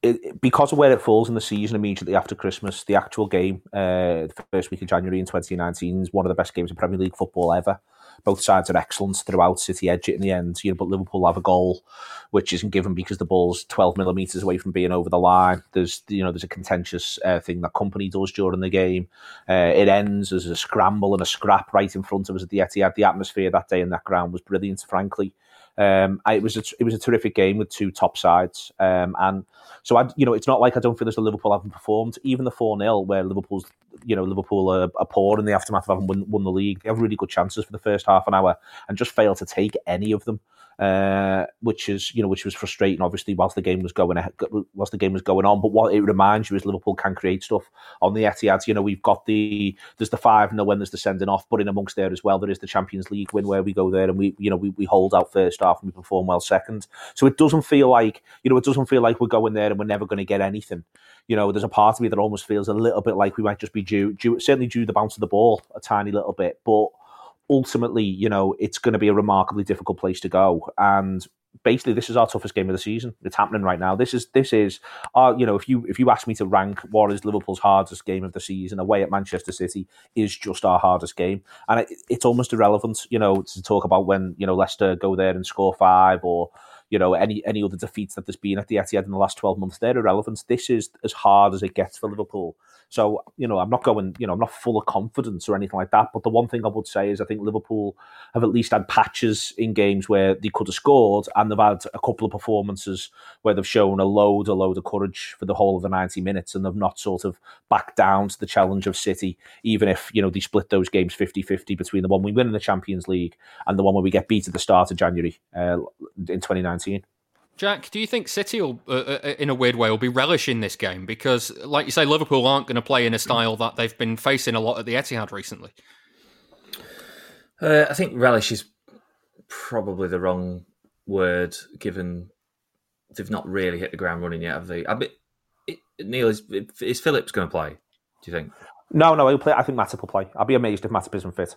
it, because of where it falls in the season immediately after Christmas, the actual game, uh, the first week of January in 2019, is one of the best games of Premier League football ever. Both sides are excellent throughout. City edge it in the end, you know, but Liverpool have a goal which isn't given because the ball's 12 millimeters away from being over the line. There's, you know, there's a contentious uh, thing that Kompany does during the game. Uh, it ends as a scramble and a scrap right in front of us at the Etihad. The atmosphere that day in that ground was brilliant, frankly. Um, I, it was a, it was a terrific game with two top sides, um, and so I, you know, it's not like I don't feel as though Liverpool haven't performed. Even the four 0 where Liverpool's, you know, Liverpool are, are, poor in the aftermath of having won, won the league. They have really good chances for the first half an hour and just fail to take any of them uh, which is you know which was frustrating. Obviously, whilst the game was going whilst the game was going on, but what it reminds you is Liverpool can create stuff on the Etihad. You know, we've got the there's the five no when there's the sending off, but in amongst there as well, there is the Champions League win where we go there and we you know we, we hold out first half and we perform well second. So it doesn't feel like you know it doesn't feel like we're going there and we're never going to get anything. You know, there's a part of me that almost feels a little bit like we might just be due, due certainly due the bounce of the ball a tiny little bit, but ultimately, you know, it's going to be a remarkably difficult place to go. And basically, this is our toughest game of the season. It's happening right now. This is this is our, you know, if you if you ask me to rank what is Liverpool's hardest game of the season, away at Manchester City is just our hardest game, and it, it's almost irrelevant, you know, to talk about when you know Leicester go there and score five or you know, any any other defeats that there's been at the Etihad in the last 12 months, they're irrelevant. This is as hard as it gets for Liverpool. So, you know, I'm not going, you know, I'm not full of confidence or anything like that. But the one thing I would say is I think Liverpool have at least had patches in games where they could have scored and they've had a couple of performances where they've shown a load, a load of courage for the whole of the 90 minutes and they've not sort of backed down to the challenge of City, even if, you know, they split those games 50 50 between the one we win in the Champions League and the one where we get beat at the start of January uh, in 2019. Jack, do you think City, will, uh, uh, in a weird way, will be relishing this game? Because, like you say, Liverpool aren't going to play in a style that they've been facing a lot at the Etihad recently. Uh, I think relish is probably the wrong word, given they've not really hit the ground running yet, have they? I mean, it, Neil, is, is Phillips going to play? Do you think? No, no, he'll play. I think Matip will play. I'll be amazed if Matip isn't fit.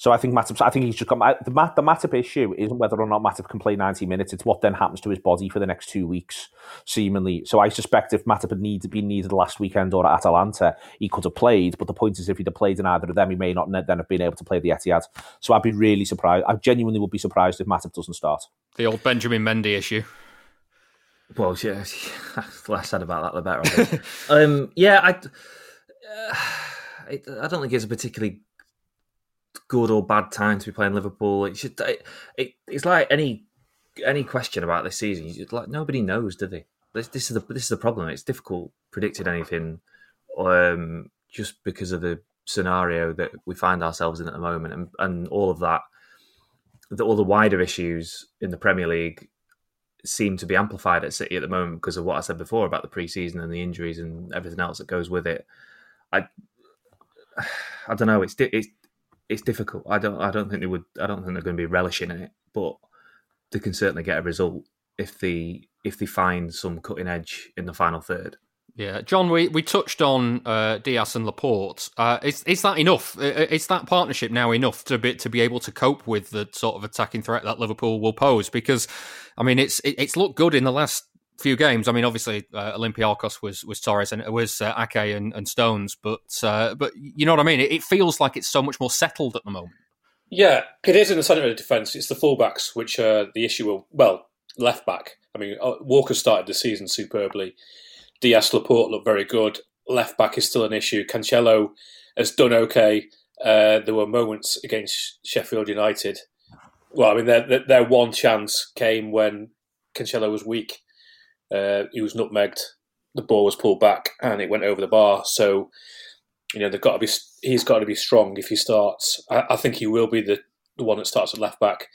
So I think Matip, I think he's just got the the Matip issue isn't whether or not Matip can play ninety minutes. It's what then happens to his body for the next two weeks, seemingly. So I suspect if Matip had need, been needed last weekend or at Atalanta, he could have played. But the point is, if he'd have played in either of them, he may not then have been able to play the Etihad. So I'd be really surprised. I genuinely would be surprised if Matip doesn't start. The old Benjamin Mendy issue. Well, yeah, the less said about that, the better. um, yeah, I, uh, I don't think it's a particularly good or bad time to be playing Liverpool. It should, it, it, it's like any any question about this season. Just, like nobody knows, do they? This, this, is the this is the problem. It's difficult predicting anything, um, just because of the scenario that we find ourselves in at the moment, and, and all of that the, all the wider issues in the Premier League seem to be amplified at City at the moment because of what I said before about the preseason and the injuries and everything else that goes with it. I I don't know. It's it's it's difficult. I don't I don't think they would. I don't think they're going to be relishing it, but they can certainly get a result if they if they find some cutting edge in the final third. Yeah, John, we, we touched on uh, Dias and Laporte. Uh, is is that enough? Is that partnership now enough to be to be able to cope with the sort of attacking threat that Liverpool will pose? Because, I mean, it's it, it's looked good in the last few games. I mean, obviously, uh, Olympiacos was was Torres and it was uh, Ake and, and Stones, but uh, but you know what I mean. It, it, feels like it's so much more settled at the moment. Yeah, it is in the centre of the defence. It's the fullbacks which are the issue. Of, Well, left back. I mean, uh, Walker started the season superbly. Dias Laporte looked very good. Left back is still an issue. Cancelo has done okay. Uh, there were moments against Sheffield United. Well, I mean, their, their one chance came when Cancelo was weak. Uh, he was nutmegged. The ball was pulled back and it went over the bar. So, you know, they've got to be. He's got to be strong if he starts. I, I think he will be the, the one that starts at left back.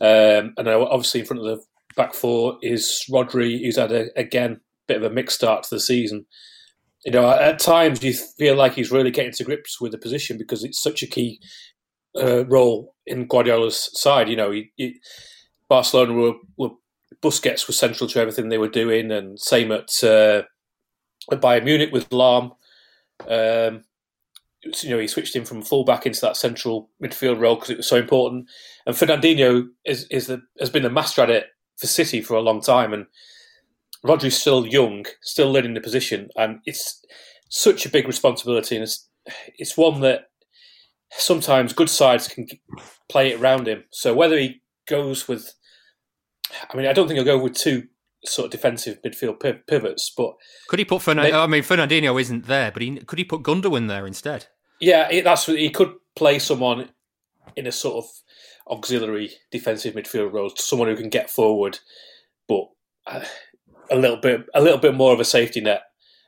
Um, and obviously, in front of the back four is Rodri, who's had a, again bit of a mixed start to the season. You know, at times you feel like he's really getting to grips with the position because it's such a key uh, role in Guardiola's side. You know, he, he, Barcelona were, were Busquets was central to everything they were doing, and same at uh, at Bayern Munich with Lahm. Um, you know, he switched in from fullback into that central midfield role because it was so important. And Fernandinho is, is the, has been the master at it for City for a long time, and Rodri's still young, still learning the position, and it's such a big responsibility, and it's it's one that sometimes good sides can play it around him. So whether he goes with, I mean, I don't think he'll go with two sort of defensive midfield pivots, but could he put Fernandinho? I mean, Fernandinho isn't there, but he could he put Gundogan there instead? Yeah, that's he could play someone in a sort of auxiliary defensive midfield role, someone who can get forward, but. Uh, a little bit a little bit more of a safety net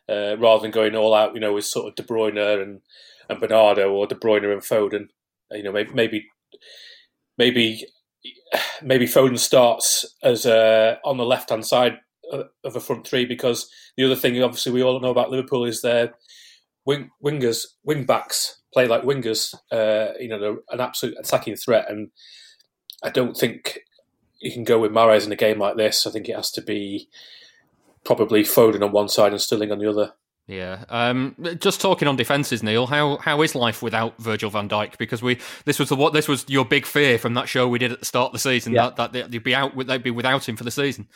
uh, rather than going all out. You know, with sort of De Bruyne and and Bernardo or De Bruyne and Foden. You know, maybe maybe maybe, maybe Foden starts as uh, on the left hand side of a front three because the other thing, obviously, we all know about Liverpool is their wing wingers, wing backs play like wingers. Uh, you know, an absolute attacking threat, and I don't think you can go with Mahrez in a game like this. I think it has to be probably Foden on one side and Sterling on the other. Yeah. Um, just talking on defences, Neil. How how is life without Virgil Van Dijk? Because we this was the, what this was your big fear from that show we did at the start of the season yeah. that, that they'd be out they'd be without him for the season.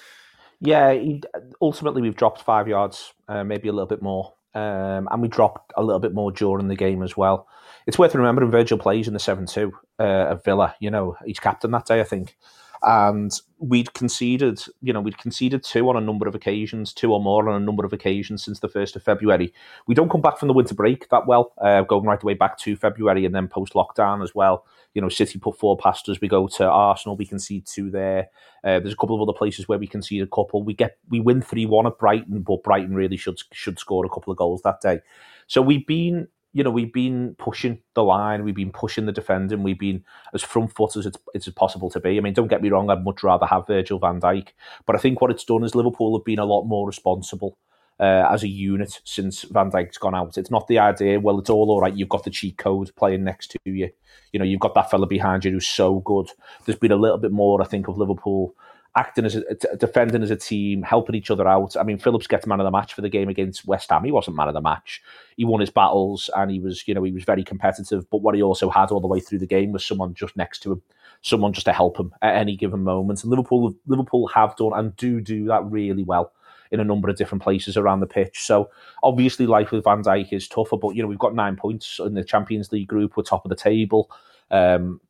Yeah. He, ultimately, we've dropped five yards, uh, maybe a little bit more, um, and we dropped a little bit more during the game as well. It's worth remembering Virgil plays in the seven two uh, of Villa. You know, he's captain that day, I think and we'd conceded, you know, we'd conceded two on a number of occasions, two or more on a number of occasions since the first of February. We don't come back from the winter break that well, uh, going right the way back to February and then post lockdown as well. You know, City put four past us. We go to Arsenal, we concede two there. Uh, there's a couple of other places where we concede a couple. We get we win three one at Brighton, but Brighton really should should score a couple of goals that day. So we've been you know, we've been pushing the line, we've been pushing the defending, we've been as front foot as it's, it's possible to be. I mean, don't get me wrong, I'd much rather have Virgil van Dijk, but I think what it's done is Liverpool have been a lot more responsible uh, as a unit since Van Dijk's gone out. It's not the idea, well, it's all all right, you've got the cheat code playing next to you. You know, you've got that fella behind you who's so good. There's been a little bit more, I think, of Liverpool acting as a, defending as a team, helping each other out. I mean, Phillips gets man of the match for the game against West Ham. He wasn't man of the match. He won his battles and he was, you know, he was very competitive. But what he also had all the way through the game was someone just next to him, someone just to help him at any given moment. And Liverpool, Liverpool have done and do do that really well in a number of different places around the pitch. So obviously, life with Van Dijk is tougher. But you know, we've got nine points in the Champions League group. We're top of the table. Um,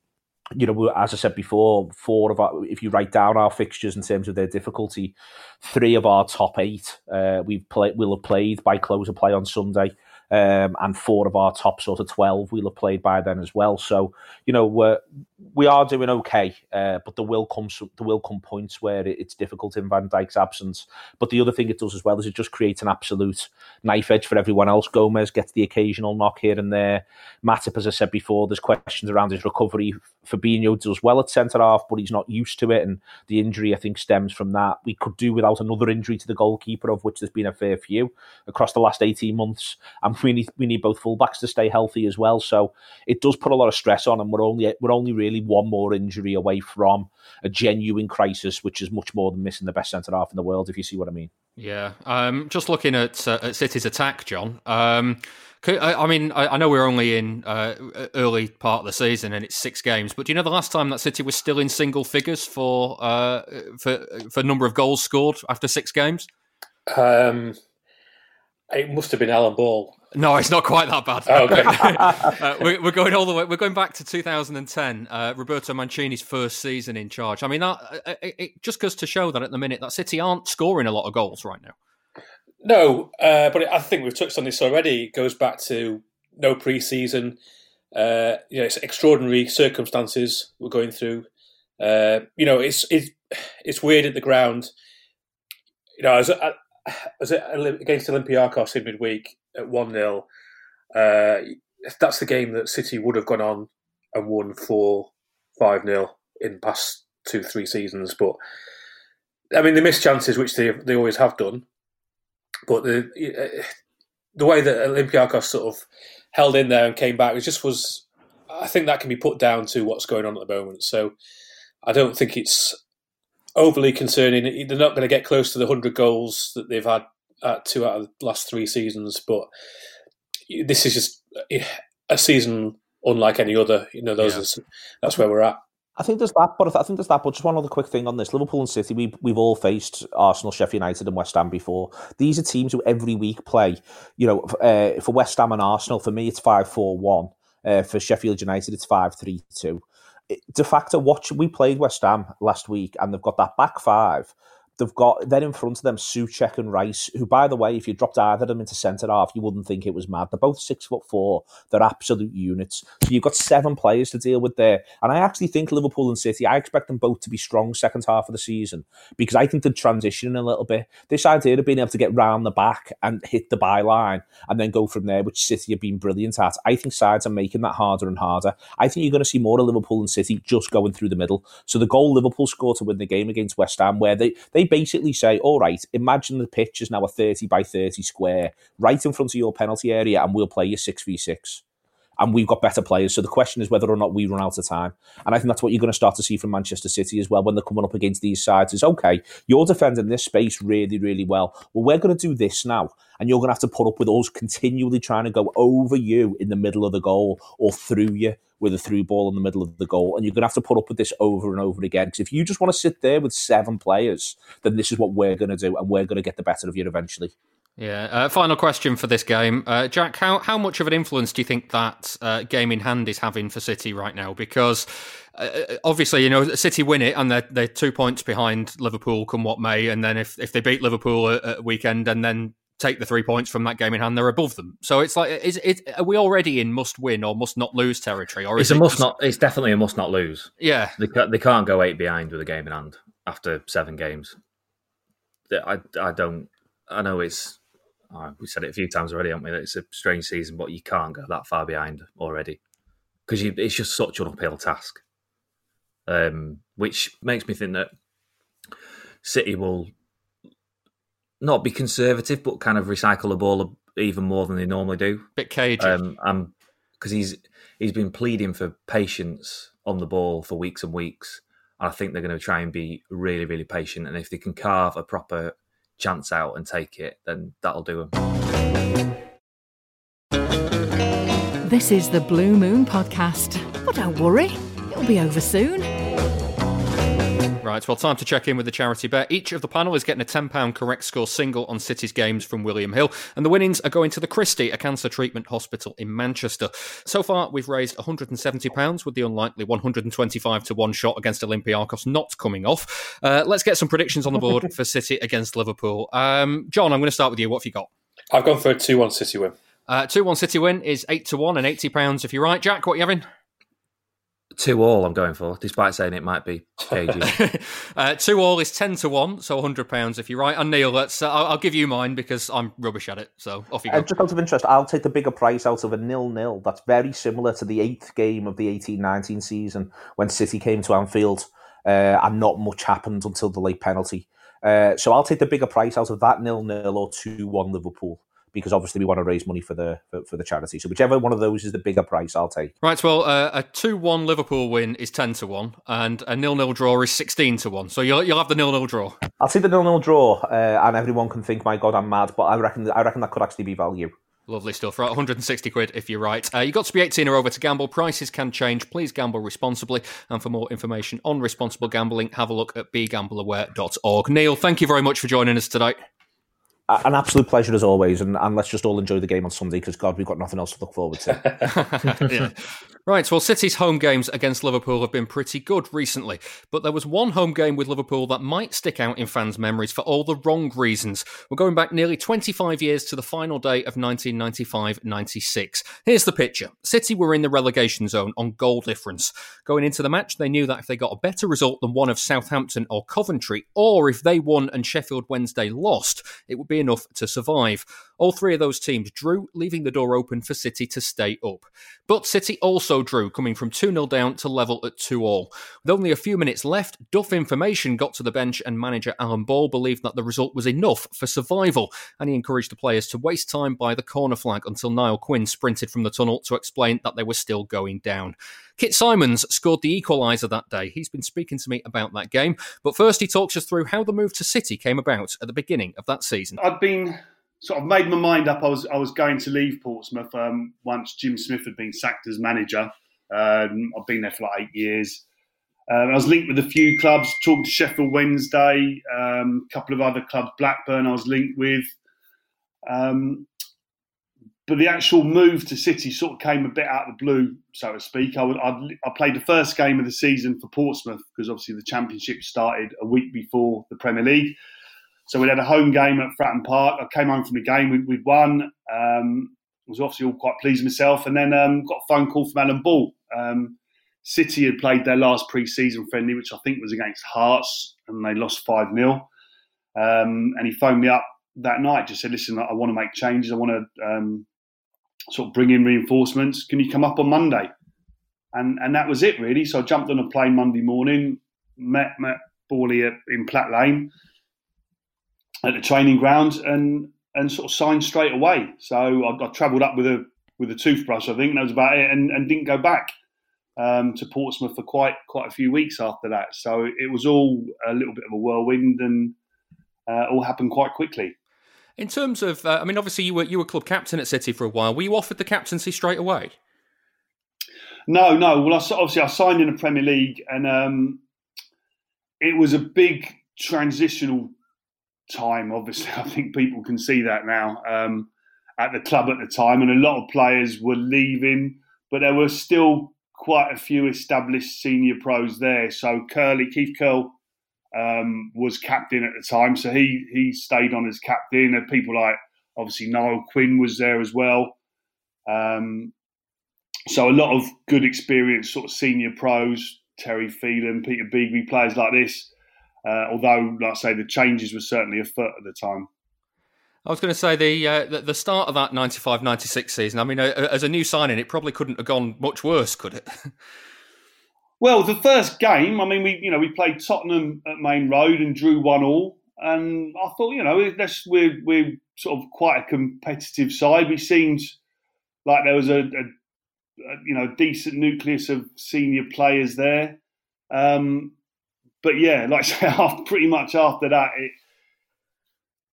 you know, as I said before, four of our, if you write down our fixtures in terms of their difficulty, three of our top eight uh, we've played will have played by close of play on Sunday, um, and four of our top sort of twelve we'll have played by then as well. So you know, we are doing okay, uh, but there will come there will come points where it, it's difficult in Van Dijk's absence. But the other thing it does as well is it just creates an absolute knife edge for everyone else. Gomez gets the occasional knock here and there. Matip, as I said before, there's questions around his recovery. Fabinho does well at centre half, but he's not used to it, and the injury I think stems from that. We could do without another injury to the goalkeeper, of which there's been a fair few across the last 18 months, and we need we need both fullbacks to stay healthy as well. So it does put a lot of stress on, and we're only we're only really one more injury away from a genuine crisis, which is much more than missing the best centre half in the world, if you see what I mean. Yeah. Um, just looking at, uh, at City's attack, John. Um, I, mean, I, know we're only in uh, early part of the season and it's six games, but do you know the last time that City was still in single figures for uh, for for number of goals scored after six games? Um, it must have been Alan Ball. No, it's not quite that bad. Oh, okay. uh, we're, we're, going all the way. We're going back to 2010, uh, Roberto Mancini's first season in charge. I mean, that uh, it, it just goes to show that at the minute that City aren't scoring a lot of goals right now. No, uh, but I think we've touched on this already. It goes back to no preseason. Uh, you know, it's extraordinary circumstances we're going through. Uh, you know, it's it's it's weird at the ground. You know, as as against Olympiacos in midweek at one 0 uh, That's the game that City would have gone on and won four five 0 in past two three seasons. But I mean, they missed chances, which they they always have done. But the the way that Olympiacos sort of held in there and came back, it just was. I think that can be put down to what's going on at the moment. So I don't think it's overly concerning. They're not going to get close to the hundred goals that they've had at two out of the last three seasons, but this is just a season unlike any other. You know, those yeah. are, that's where we're at. I think there's that, but I think there's that. But just one other quick thing on this: Liverpool and City. We we've all faced Arsenal, Sheffield United, and West Ham before. These are teams who every week play. You know, uh, for West Ham and Arsenal, for me, it's five four one. Uh, for Sheffield United, it's five three two de facto, watch we played West Ham last week, and they've got that back five They've got then in front of them Soucek and Rice, who, by the way, if you dropped either of them into centre half, you wouldn't think it was mad. They're both six foot four. They're absolute units. So you've got seven players to deal with there. And I actually think Liverpool and City, I expect them both to be strong second half of the season because I think they're transitioning a little bit. This idea of being able to get round the back and hit the byline and then go from there, which City have been brilliant at, I think sides are making that harder and harder. I think you're going to see more of Liverpool and City just going through the middle. So the goal Liverpool scored to win the game against West Ham, where they, they basically say, all right, imagine the pitch is now a 30 by 30 square right in front of your penalty area and we'll play you 6v6 and we've got better players. So the question is whether or not we run out of time. And I think that's what you're going to start to see from Manchester City as well when they're coming up against these sides is okay, you're defending this space really, really well. Well, we're going to do this now. And you're going to have to put up with us continually trying to go over you in the middle of the goal or through you with a through ball in the middle of the goal. And you're going to have to put up with this over and over again. Because if you just want to sit there with seven players, then this is what we're going to do. And we're going to get the better of you eventually. Yeah. Uh, final question for this game, uh, Jack. How how much of an influence do you think that uh, game in hand is having for City right now? Because uh, uh, obviously, you know, City win it and they're they're two points behind Liverpool, come what may. And then if if they beat Liverpool at, weekend and then take the three points from that game in hand, they're above them. So it's like, is it? Are we already in must win or must not lose territory? Or it's a it must just... not. It's definitely a must not lose. Yeah, they they can't go eight behind with a game in hand after seven games. I I don't. I know it's uh, we said it a few times already, haven't we? That it's a strange season, but you can't go that far behind already because it's just such an uphill task. Um, which makes me think that City will not be conservative, but kind of recycle the ball even more than they normally do. Bit cagey. Um, because he's he's been pleading for patience on the ball for weeks and weeks. And I think they're going to try and be really, really patient. And if they can carve a proper chance out and take it, then that'll do him. This is the Blue Moon Podcast. But don't worry, it'll be over soon. Right, well, time to check in with the charity bet. Each of the panel is getting a £10 correct score single on City's games from William Hill, and the winnings are going to the Christie, a cancer treatment hospital in Manchester. So far, we've raised £170 with the unlikely 125 to 1 shot against Olympiacos not coming off. Uh, let's get some predictions on the board for City against Liverpool. Um, John, I'm going to start with you. What have you got? I've gone for a 2 1 City win. Uh, 2 1 City win is 8 to 1 and £80 if you're right. Jack, what are you having? Two all, I'm going for, despite saying it might be cagey. uh, two all is ten to one, so hundred pounds if you're right. And Neil, let's. Uh, I'll, I'll, give you mine because I'm rubbish at it. So off you go. Uh, just out of interest, I'll take the bigger price out of a nil-nil. That's very similar to the eighth game of the 18-19 season when City came to Anfield, uh, and not much happened until the late penalty. Uh, so I'll take the bigger price out of that nil-nil or two-one Liverpool because obviously we want to raise money for the for, for, the charity. So whichever one of those is the bigger price, I'll take. Right. Well, uh, a two-one Liverpool win is ten to one, and a nil-nil draw is sixteen to one. So you'll you'll have the nil-nil draw. I'll see the nil-nil draw, uh, and everyone can think, "My God, I'm mad," but I reckon I reckon that could actually be value. Lovely stuff. Right, 160 quid if you're right. Uh, you've got to be 18 or over to gamble. Prices can change. Please gamble responsibly. And for more information on responsible gambling, have a look at begambleaware.org. Neil, thank you very much for joining us today an absolute pleasure as always, and, and let's just all enjoy the game on Sunday because God, we've got nothing else to look forward to. yeah. Right, well, City's home games against Liverpool have been pretty good recently, but there was one home game with Liverpool that might stick out in fans' memories for all the wrong reasons. We're going back nearly 25 years to the final day of 1995 96. Here's the picture City were in the relegation zone on goal difference. Going into the match, they knew that if they got a better result than one of Southampton or Coventry, or if they won and Sheffield Wednesday lost, it would be enough to survive. All three of those teams drew, leaving the door open for City to stay up. But City also drew, coming from 2 0 down to level at 2 all. With only a few minutes left, Duff Information got to the bench, and manager Alan Ball believed that the result was enough for survival, and he encouraged the players to waste time by the corner flag until Niall Quinn sprinted from the tunnel to explain that they were still going down. Kit Symons scored the equaliser that day. He's been speaking to me about that game, but first he talks us through how the move to City came about at the beginning of that season. I'd been sort of made my mind up. I was I was going to leave Portsmouth um, once Jim Smith had been sacked as manager. Um, I've been there for like eight years. Um, I was linked with a few clubs, talked to Sheffield Wednesday, um, a couple of other clubs, Blackburn. I was linked with, um, but the actual move to City sort of came a bit out of the blue, so to speak. I, would, I played the first game of the season for Portsmouth because obviously the Championship started a week before the Premier League. So we had a home game at Fratton Park. I came home from the game. We, would won. Um, was obviously all quite pleased myself. And then um, got a phone call from Alan Ball. Um, City had played their last pre-season friendly, which I think was against Hearts, and they lost 5 0. Um, and he phoned me up that night, just said, listen, I want to make changes. I want to um, sort of bring in reinforcements. Can you come up on Monday? And and that was it, really. So I jumped on a plane Monday morning, met, met Bally in Platt Lane, at the training ground and and sort of signed straight away. So I, I travelled up with a with a toothbrush, I think that was about it, and, and didn't go back um, to Portsmouth for quite quite a few weeks after that. So it was all a little bit of a whirlwind, and uh, all happened quite quickly. In terms of, uh, I mean, obviously you were you were club captain at City for a while. Were you offered the captaincy straight away? No, no. Well, I, obviously I signed in the Premier League, and um, it was a big transitional time. Obviously, I think people can see that now um, at the club at the time, and a lot of players were leaving, but there were still quite a few established senior pros there. So Curly, Keith Curle, um, was captain at the time, so he he stayed on as captain. And people like obviously Niall Quinn was there as well. Um, so a lot of good experience, sort of senior pros, Terry Phelan, Peter Beagrie, players like this uh, although, like I say, the changes were certainly afoot at the time. I was going to say the, uh, the, the start of that 95-96 season. I mean, uh, as a new signing, it probably couldn't have gone much worse, could it? well, the first game, I mean, we you know we played Tottenham at Maine Road and drew one all, and I thought you know we're we're sort of quite a competitive side. We seemed like there was a, a, a you know decent nucleus of senior players there. Um, but yeah, like I say, pretty much after that, it,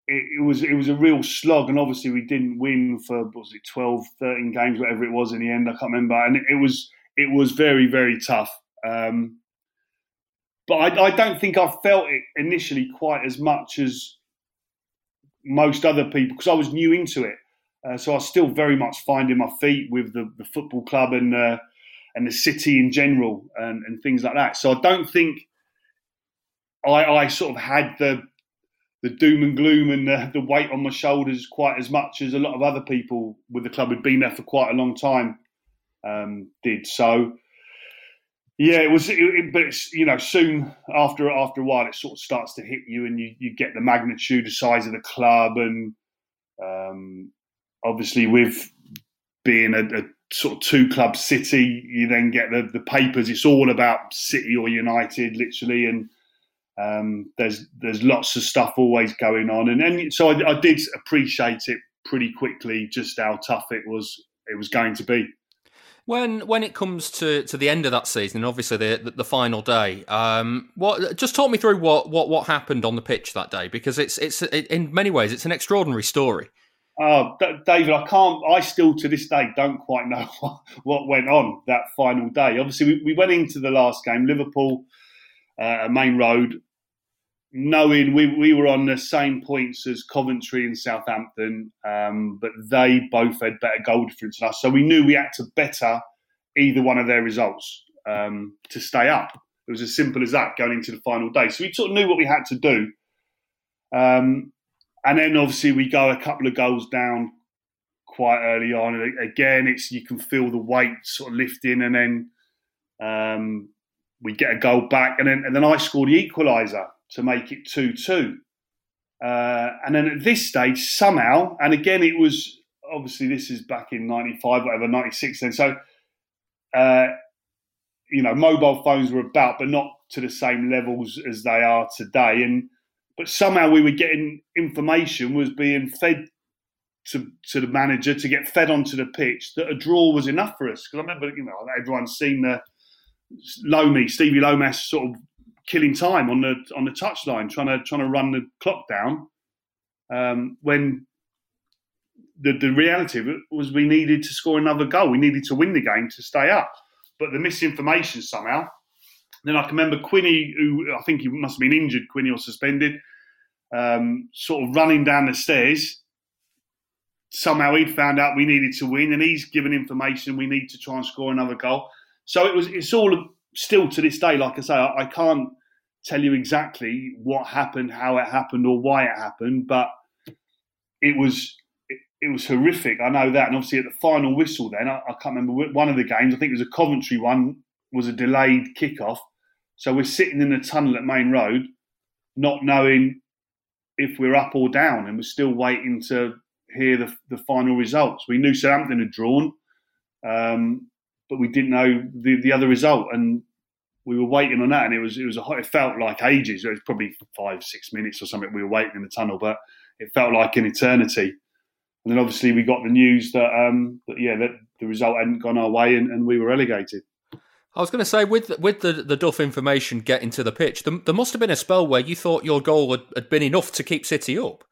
it, it, was it was a real slog, and obviously we didn't win for was it 12, 13 games, whatever it was in the end. I can't remember, and it, it was it was very very tough. Um, but I, I, don't think I felt it initially quite as much as most other people because I was new into it. Uh, so I was still very much finding my feet with the, the football club and uh, and the city in general and, and things like that. So I don't think I, I sort of had the the doom and gloom and the, the, weight on my shoulders quite as much as a lot of other people with the club who'd been there for quite a long time um, did. So, Yeah, it was, it, it, but it's, you know, soon after after a while, it sort of starts to hit you, and you, you get the magnitude, the size of the club, and um, obviously with being a, a, sort of two club city, you then get the the papers. It's all about City or United, literally, and um, there's there's lots of stuff always going on, and and so I, I did appreciate it pretty quickly, just how tough it was it was going to be. When when it comes to, to the end of that season, and obviously the, the, the final day, um, what just talk me through what, what, what happened on the pitch that day because it's it's it, in many ways it's an extraordinary story. Oh, David, I can't. I still to this day don't quite know what, went on that final day. Obviously, we, we went into the last game, Liverpool, uh, Maine Road, knowing we, we were on the same points as Coventry and Southampton, um, but they both had better goal difference than us. So we knew we had to better either one of their results um, to stay up. It was as simple as that going into the final day. So we sort of knew what we had to do. Um, and then obviously we go a couple of goals down quite early on. And again, it's you can feel the weight sort of lifting, and then um, we get a goal back, and then and then I score the equaliser to make it 2 2. Uh, and then at this stage, somehow, and again, it was obviously this is back in 95, whatever, 96 then. So, uh, you know, mobile phones were about, but not to the same levels as they are today. And but somehow we were getting information was being fed to, to the manager to get fed onto the pitch that a draw was enough for us. Because I remember, you know, everyone's seen the Lomi, Stevie Lomas sort of killing time on the on the touchline, trying to trying to run the clock down. Um, when the the reality of it was, we needed to score another goal. We needed to win the game to stay up. But the misinformation somehow. Then I can remember Quinny, who I think he must have been injured, Quinny or suspended, um, sort of running down the stairs. Somehow he'd found out we needed to win, and he's given information we need to try and score another goal. So it was. It's all still to this day, like I say, I, I can't tell you exactly what happened, how it happened, or why it happened, but it was it, was horrific. I know that, and obviously at the final whistle, then I, I, can't remember one of the games. I think it was a Coventry one. Was a delayed kickoff, so we're sitting in the tunnel at Maine Road, not knowing if we're up or down, and we're still waiting to hear the, the final results. We knew Southampton had drawn. Um, but we didn't know the, the other result, and we were waiting on that, and it was it was a, it felt like ages. It was probably five six minutes or something. We were waiting in the tunnel, but it felt like an eternity. And then obviously we got the news that um, that yeah that the result hadn't gone our way, and, and we were relegated. I was going to say, with with the the Duff information getting to the pitch, there, there must have been a spell where you thought your goal had, had, been enough to keep City up.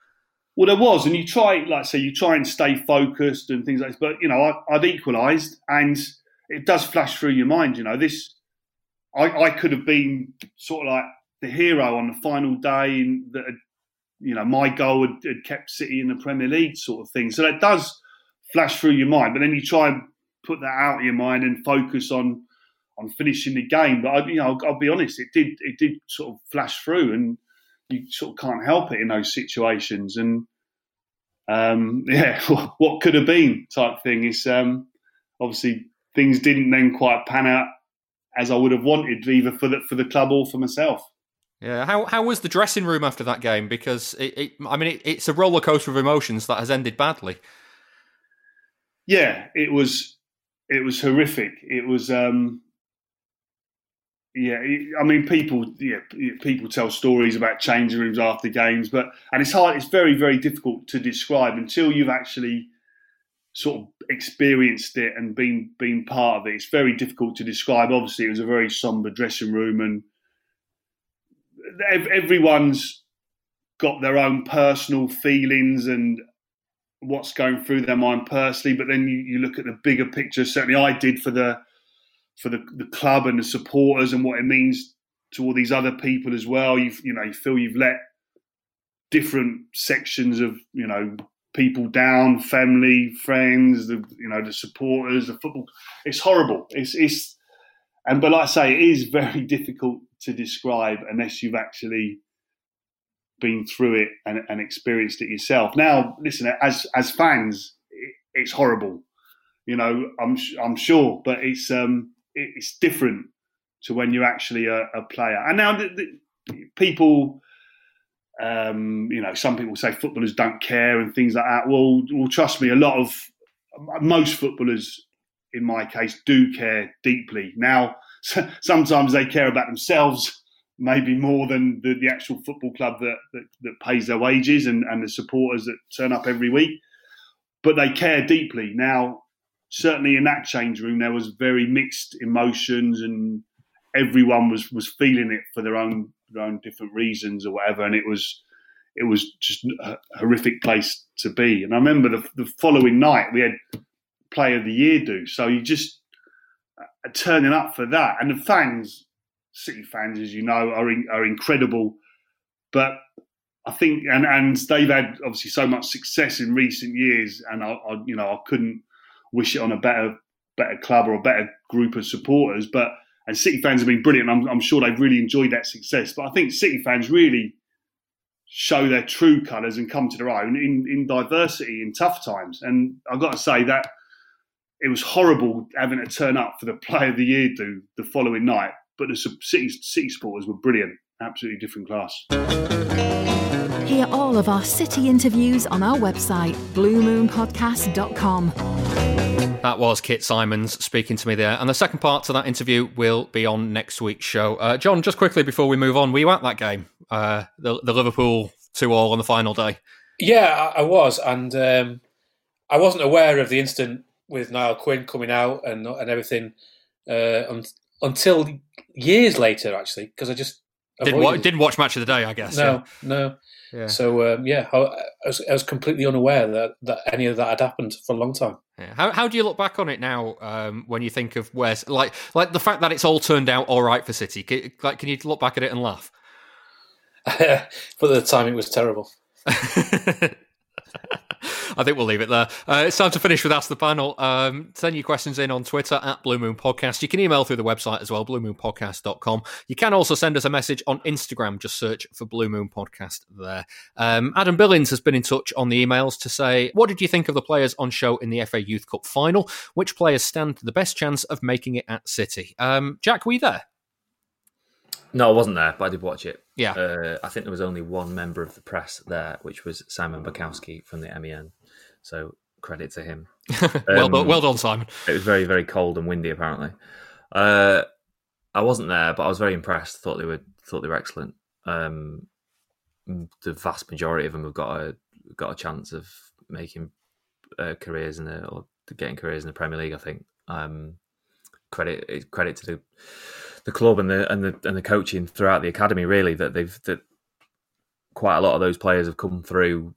Well, there was, and you try, like I say, you try and stay focused and things like this. But you know, I, would equalised, and it does flash through your mind. You know, this I, I could have been sort of like the hero on the final day, and that you know my goal had, had, kept City in the Premier League, sort of thing. So that does flash through your mind, but then you try and put that out of your mind and focus on on finishing the game. But I, you know, I'll, I'll be honest, it did it did sort of flash through, and you sort of can't help it in those situations. And um, yeah, what could have been type thing is um, obviously things didn't then quite pan out as I would have wanted, either for the for the club or for myself. Yeah, how how was the dressing room after that game? Because it, it I mean, it, it's a roller coaster of emotions that has ended badly. Yeah, it was it was horrific. It was um, yeah, I mean, people yeah people tell stories about changing rooms after games, but and it's hard. It's very very difficult to describe until you've actually sort of experienced it and been been part of it. It's very difficult to describe. Obviously, it was a very somber dressing room, and everyone's got their own personal feelings and what's going through their mind personally. But then you, you look at the bigger picture. Certainly, I did for the for the, the club and the supporters and what it means to all these other people as well. You you know you feel you've let different sections of you know people down, family, friends, the you know the supporters, the football. It's horrible. It's it's and but like I say, it is very difficult to describe unless you've actually been through it and, and experienced it yourself. Now, listen, as as fans, it, it's horrible. You know, I'm I'm sure, but it's um it's different to when you're actually a, a player. And now the, the, people, um, you know, some people say footballers don't care and things like that. Well, well, trust me, a lot of most footballers, in my case, do care deeply. Now, sometimes they care about themselves maybe more than the, the actual football club that, that, that pays their wages and, and the supporters that turn up every week. But they care deeply. Now, certainly in that change room, there was very mixed emotions, and everyone was was feeling it for their own their own different reasons or whatever. And it was it was just a horrific place to be. And I remember the, the following night we had Player of the Year do. So you just uh, turning up for that, and the fans, City fans, as you know, are in, are incredible. But I think, and and they've had obviously so much success in recent years, and I, I you know I couldn't wish it on a better better club or a better group of supporters. But and City fans have been brilliant. I'm, I'm sure they've really enjoyed that success. But I think City fans really show their true colours and come to their own in, in diversity in tough times. And I've got to say that it was horrible having to turn up for the Player of the Year do the following night. But the City, City supporters were brilliant, absolutely different class. Hear all of our City interviews on our website, bluemoonpodcast.com. That was Kit Symons speaking to me there. And the second part to that interview will be on next week's show. Uh, John, just quickly before we move on, were you at that game? Uh, the, the Liverpool 2 all on the final day? Yeah, I, I was. And um, I wasn't aware of the incident with Niall Quinn coming out and, and everything uh, un- until years later, actually, because I just. Didn't, wa- didn't, watch Match of the Day, I guess. No, yeah. no. Yeah. So um, yeah, I, I, was, I, was, completely unaware that, that any of that had happened for a long time. Yeah. How how do you look back on it now um, when you think of where like like the fact that it's all turned out all right for City? Can, like, can you look back at it and laugh? but at the time, it was terrible. I think we'll leave it there. Uh, it's time to finish with Ask the Panel. Um, send your questions in on Twitter at Blue Moon Podcast. You can email through the website as well, bluemoonpodcast.com. You can also send us a message on Instagram. Just search for Blue Moon Podcast there. Um, Adam Billings has been in touch on the emails to say, What did you think of the players on show in the FA Youth Cup final? Which players stand the best chance of making it at City? Um, Jack, were you there? No, I wasn't there, but I did watch it. Yeah. Uh, I think there was only one member of the press there, which was Simon Bajkowski from the MEN. So credit to him. well, um, done, well done, Simon. It was very, very cold and windy, apparently. Uh, I wasn't there, but I was very impressed. Thought they were thought they were excellent. Um, the vast majority of them have got a got a chance of making uh, careers in the or getting careers in the Premier League. I think. Um, credit credit to the the club and the and the and the coaching throughout the academy really that they've that quite a lot of those players have come through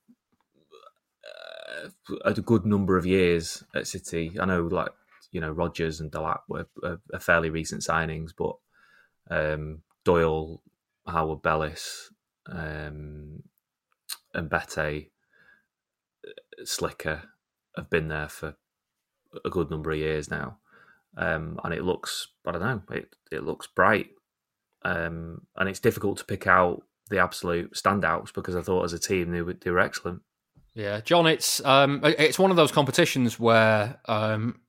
a good number of years at City. I know like you know Rodgers and Delap were, were fairly recent signings, but um, Doyle, Harwood, Bellis, um, and Mbete, Slicker have been there for a good number of years now um, and it looks I don't know it it looks bright, um, and it's difficult to pick out the absolute standouts because I thought as a team they were they were excellent. Yeah, John, it's um, it's one of those competitions where um,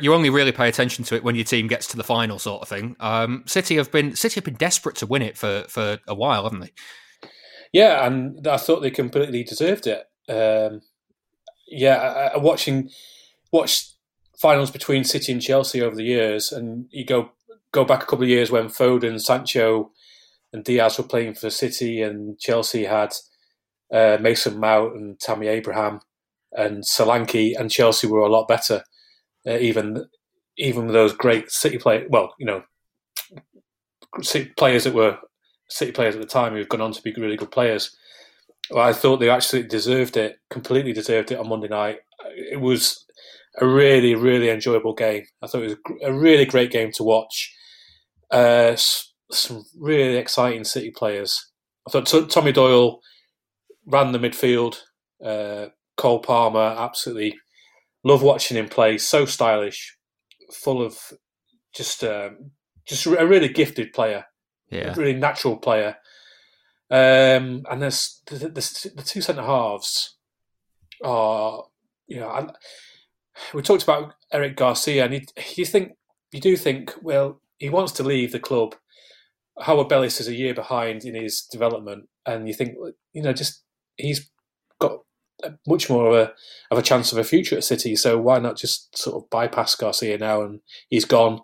you only really pay attention to it when your team gets to the final, sort of thing. Um, City have been City have been desperate to win it for for a while, haven't they? Yeah, and I thought they completely deserved it. Um, yeah, I, I watching watched finals between City and Chelsea over the years, and you go go back a couple of years when Foden, Sancho, and Diaz were playing for City, and Chelsea had uh, Mason Mount and Tammy Abraham and Solanke, and Chelsea were a lot better. Uh, even even those great City players, well, you know, City players that were City players at the time who've gone on to be really good players. Well, I thought they actually deserved it, completely deserved it on Monday night. It was a really, really enjoyable game. I thought it was a really great game to watch. Uh, some really exciting City players. I thought Tommy Doyle ran the midfield. Uh, Cole Palmer, absolutely love watching him play. So stylish, full of just uh, just a really gifted player. Yeah, a really natural player. Um, and there's the, the, the two centre halves are, you know, we talked about Eric Garcia, and you, you think you do think, well, he wants to leave the club. Harwood Bellis is a year behind in his development, and you think, you know, just he's got much more of a of a chance of a future at City. So why not just sort of bypass Garcia now and he's gone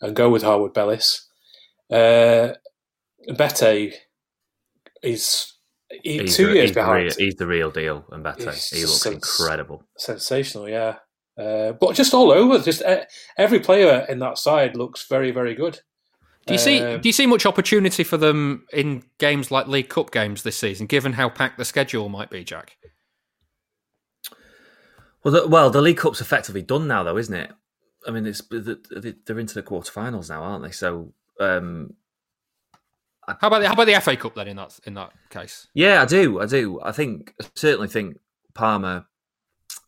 and go with Harwood Bellis? Uh, Mbete is he, He's two the, years he's the behind. real- he's the real deal, and better. He looks sens- incredible. Sensational, yeah. Uh, but just all over, just uh, every player in that side looks very, very good. Do you see? Um, do you see much opportunity for them in games like League Cup games this season, given how packed the schedule might be, Jack? Well, the, well, the League Cup's effectively done now, though, isn't it? I mean, it's they're into the quarterfinals now, aren't they? So, um, How about the, how about the FA Cup then? In that in that case, yeah, I do, I do. I think I certainly think Palmer,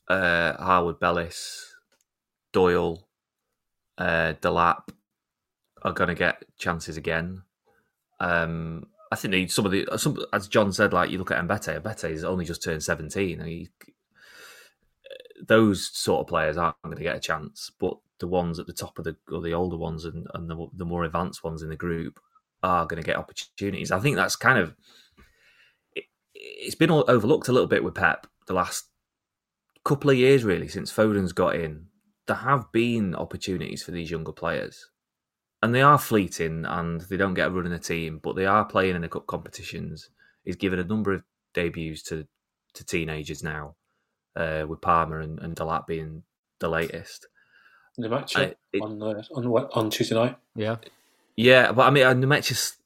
uh, Harwood, Bellis, Doyle, uh, Delap are going to get chances again. Um, I think some of the some as John said, like you look at Mbete, Mbete has only just turned seventeen, he, those sort of players aren't going to get a chance. But the ones at the top of the or the older ones and, and the, the more advanced ones in the group are going to get opportunities. I think that's kind of it, it's been overlooked a little bit with Pep the last couple of years, really, since Foden's got in. There have been opportunities for these younger players, and they are fleeting, and they don't get a run in the team, but they are playing in the cup competitions. He's given a number of debuts to to teenagers now, uh, with Palmer and, and Delap being the latest. the match I- it- on uh, on on Tuesday night. Yeah, Yeah, but I mean, uh, Nmecha is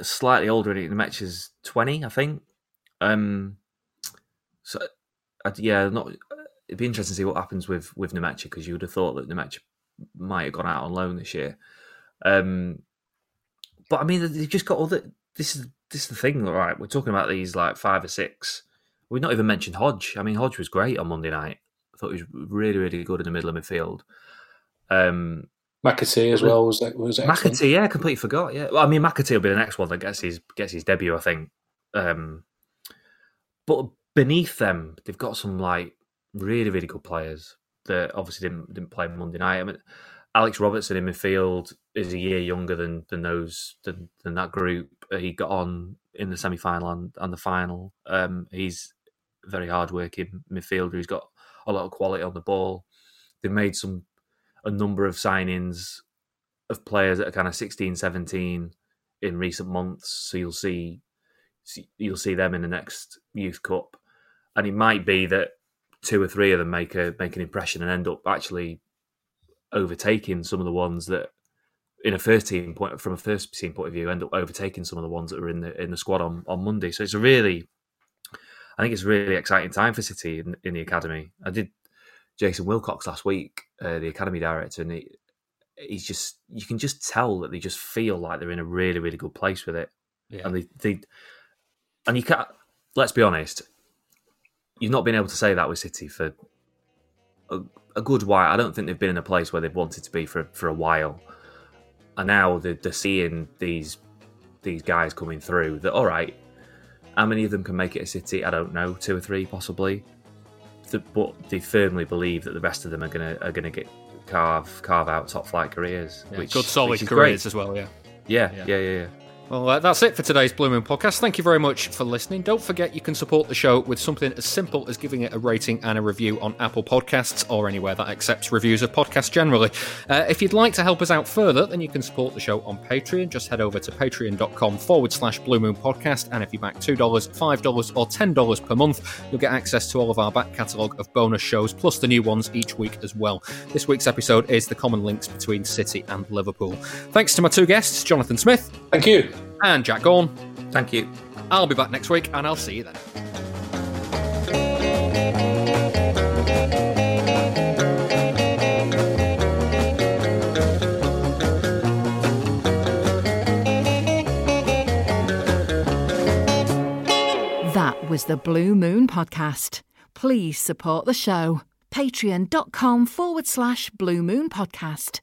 slightly older. Nmecha is twenty, I think. Um, so I'd, yeah, not. It'd be interesting to see what happens with with Nmecha because you would have thought that Nmecha might have gone out on loan this year. Um, but I mean, they've just got all the. This is this is the thing, right? We're talking about these like five or six. We've not even mentioned Hodge. I mean, Hodge was great on Monday night. I thought he was really, really good in the middle of midfield. Um, McAtee as well was was excellent. McAtee, yeah, I completely forgot. Yeah, well, I mean, McAtee will be the next one that gets his gets his debut, I think. Um, but beneath them, they've got some like really, really good players that obviously didn't didn't play Monday night. I mean, Alex Robertson in midfield is a year younger than than those than, than that group. Uh, He got on in the semi final and, and the final. Um, he's very hard working midfielder. He's got a lot of quality on the ball. They've made some a number of signings of players that are kind of 16, 17 in recent months. So you'll see, see you'll see them in the next youth cup, and it might be that two or three of them make a make an impression and end up actually overtaking some of the ones that in a first team point from a first team point of view end up overtaking some of the ones that are in the in the squad on, on Monday. So it's a really I think it's a really exciting time for City in, in the academy. I did Jason Wilcox last week, uh, the academy director, and he, he's just you can just tell that they just feel like they're in a really really good place with it, Yeah. and they, they and you can't. Let's be honest, you've not been able to say that with City for a, a good while. I don't think they've been in a place where they've wanted to be for for a while, and now they're, they're seeing these these guys coming through. That all right, how many of them can make it a City? I don't know, two or three possibly. But they firmly believe that the rest of them are gonna are gonna get carve carve out top flight careers. Yeah, which good solid careers great. as well. Yeah. Yeah, Yeah. yeah, yeah, yeah. Well, uh, that's it for today's Blue Moon podcast. Thank you very much for listening. Don't forget you can support the show with something as simple as giving it a rating and a review on Apple Podcasts or anywhere that accepts reviews of podcasts generally. Uh, if you'd like to help us out further, then you can support the show on Patreon. Just head over to patreon.com forward slash Blue Moon Podcast. And if you back $2, $5, or $10 per month, you'll get access to all of our back catalogue of bonus shows, plus the new ones each week as well. This week's episode is the common links between City and Liverpool. Thanks to my two guests, Jonathan Smith. Thank you. And Jack Gaughan. Thank you. I'll be back next week and I'll see you then. That was the Blue Moon Podcast. Please support the show. Patreon.com forward slash Blue Moon Podcast.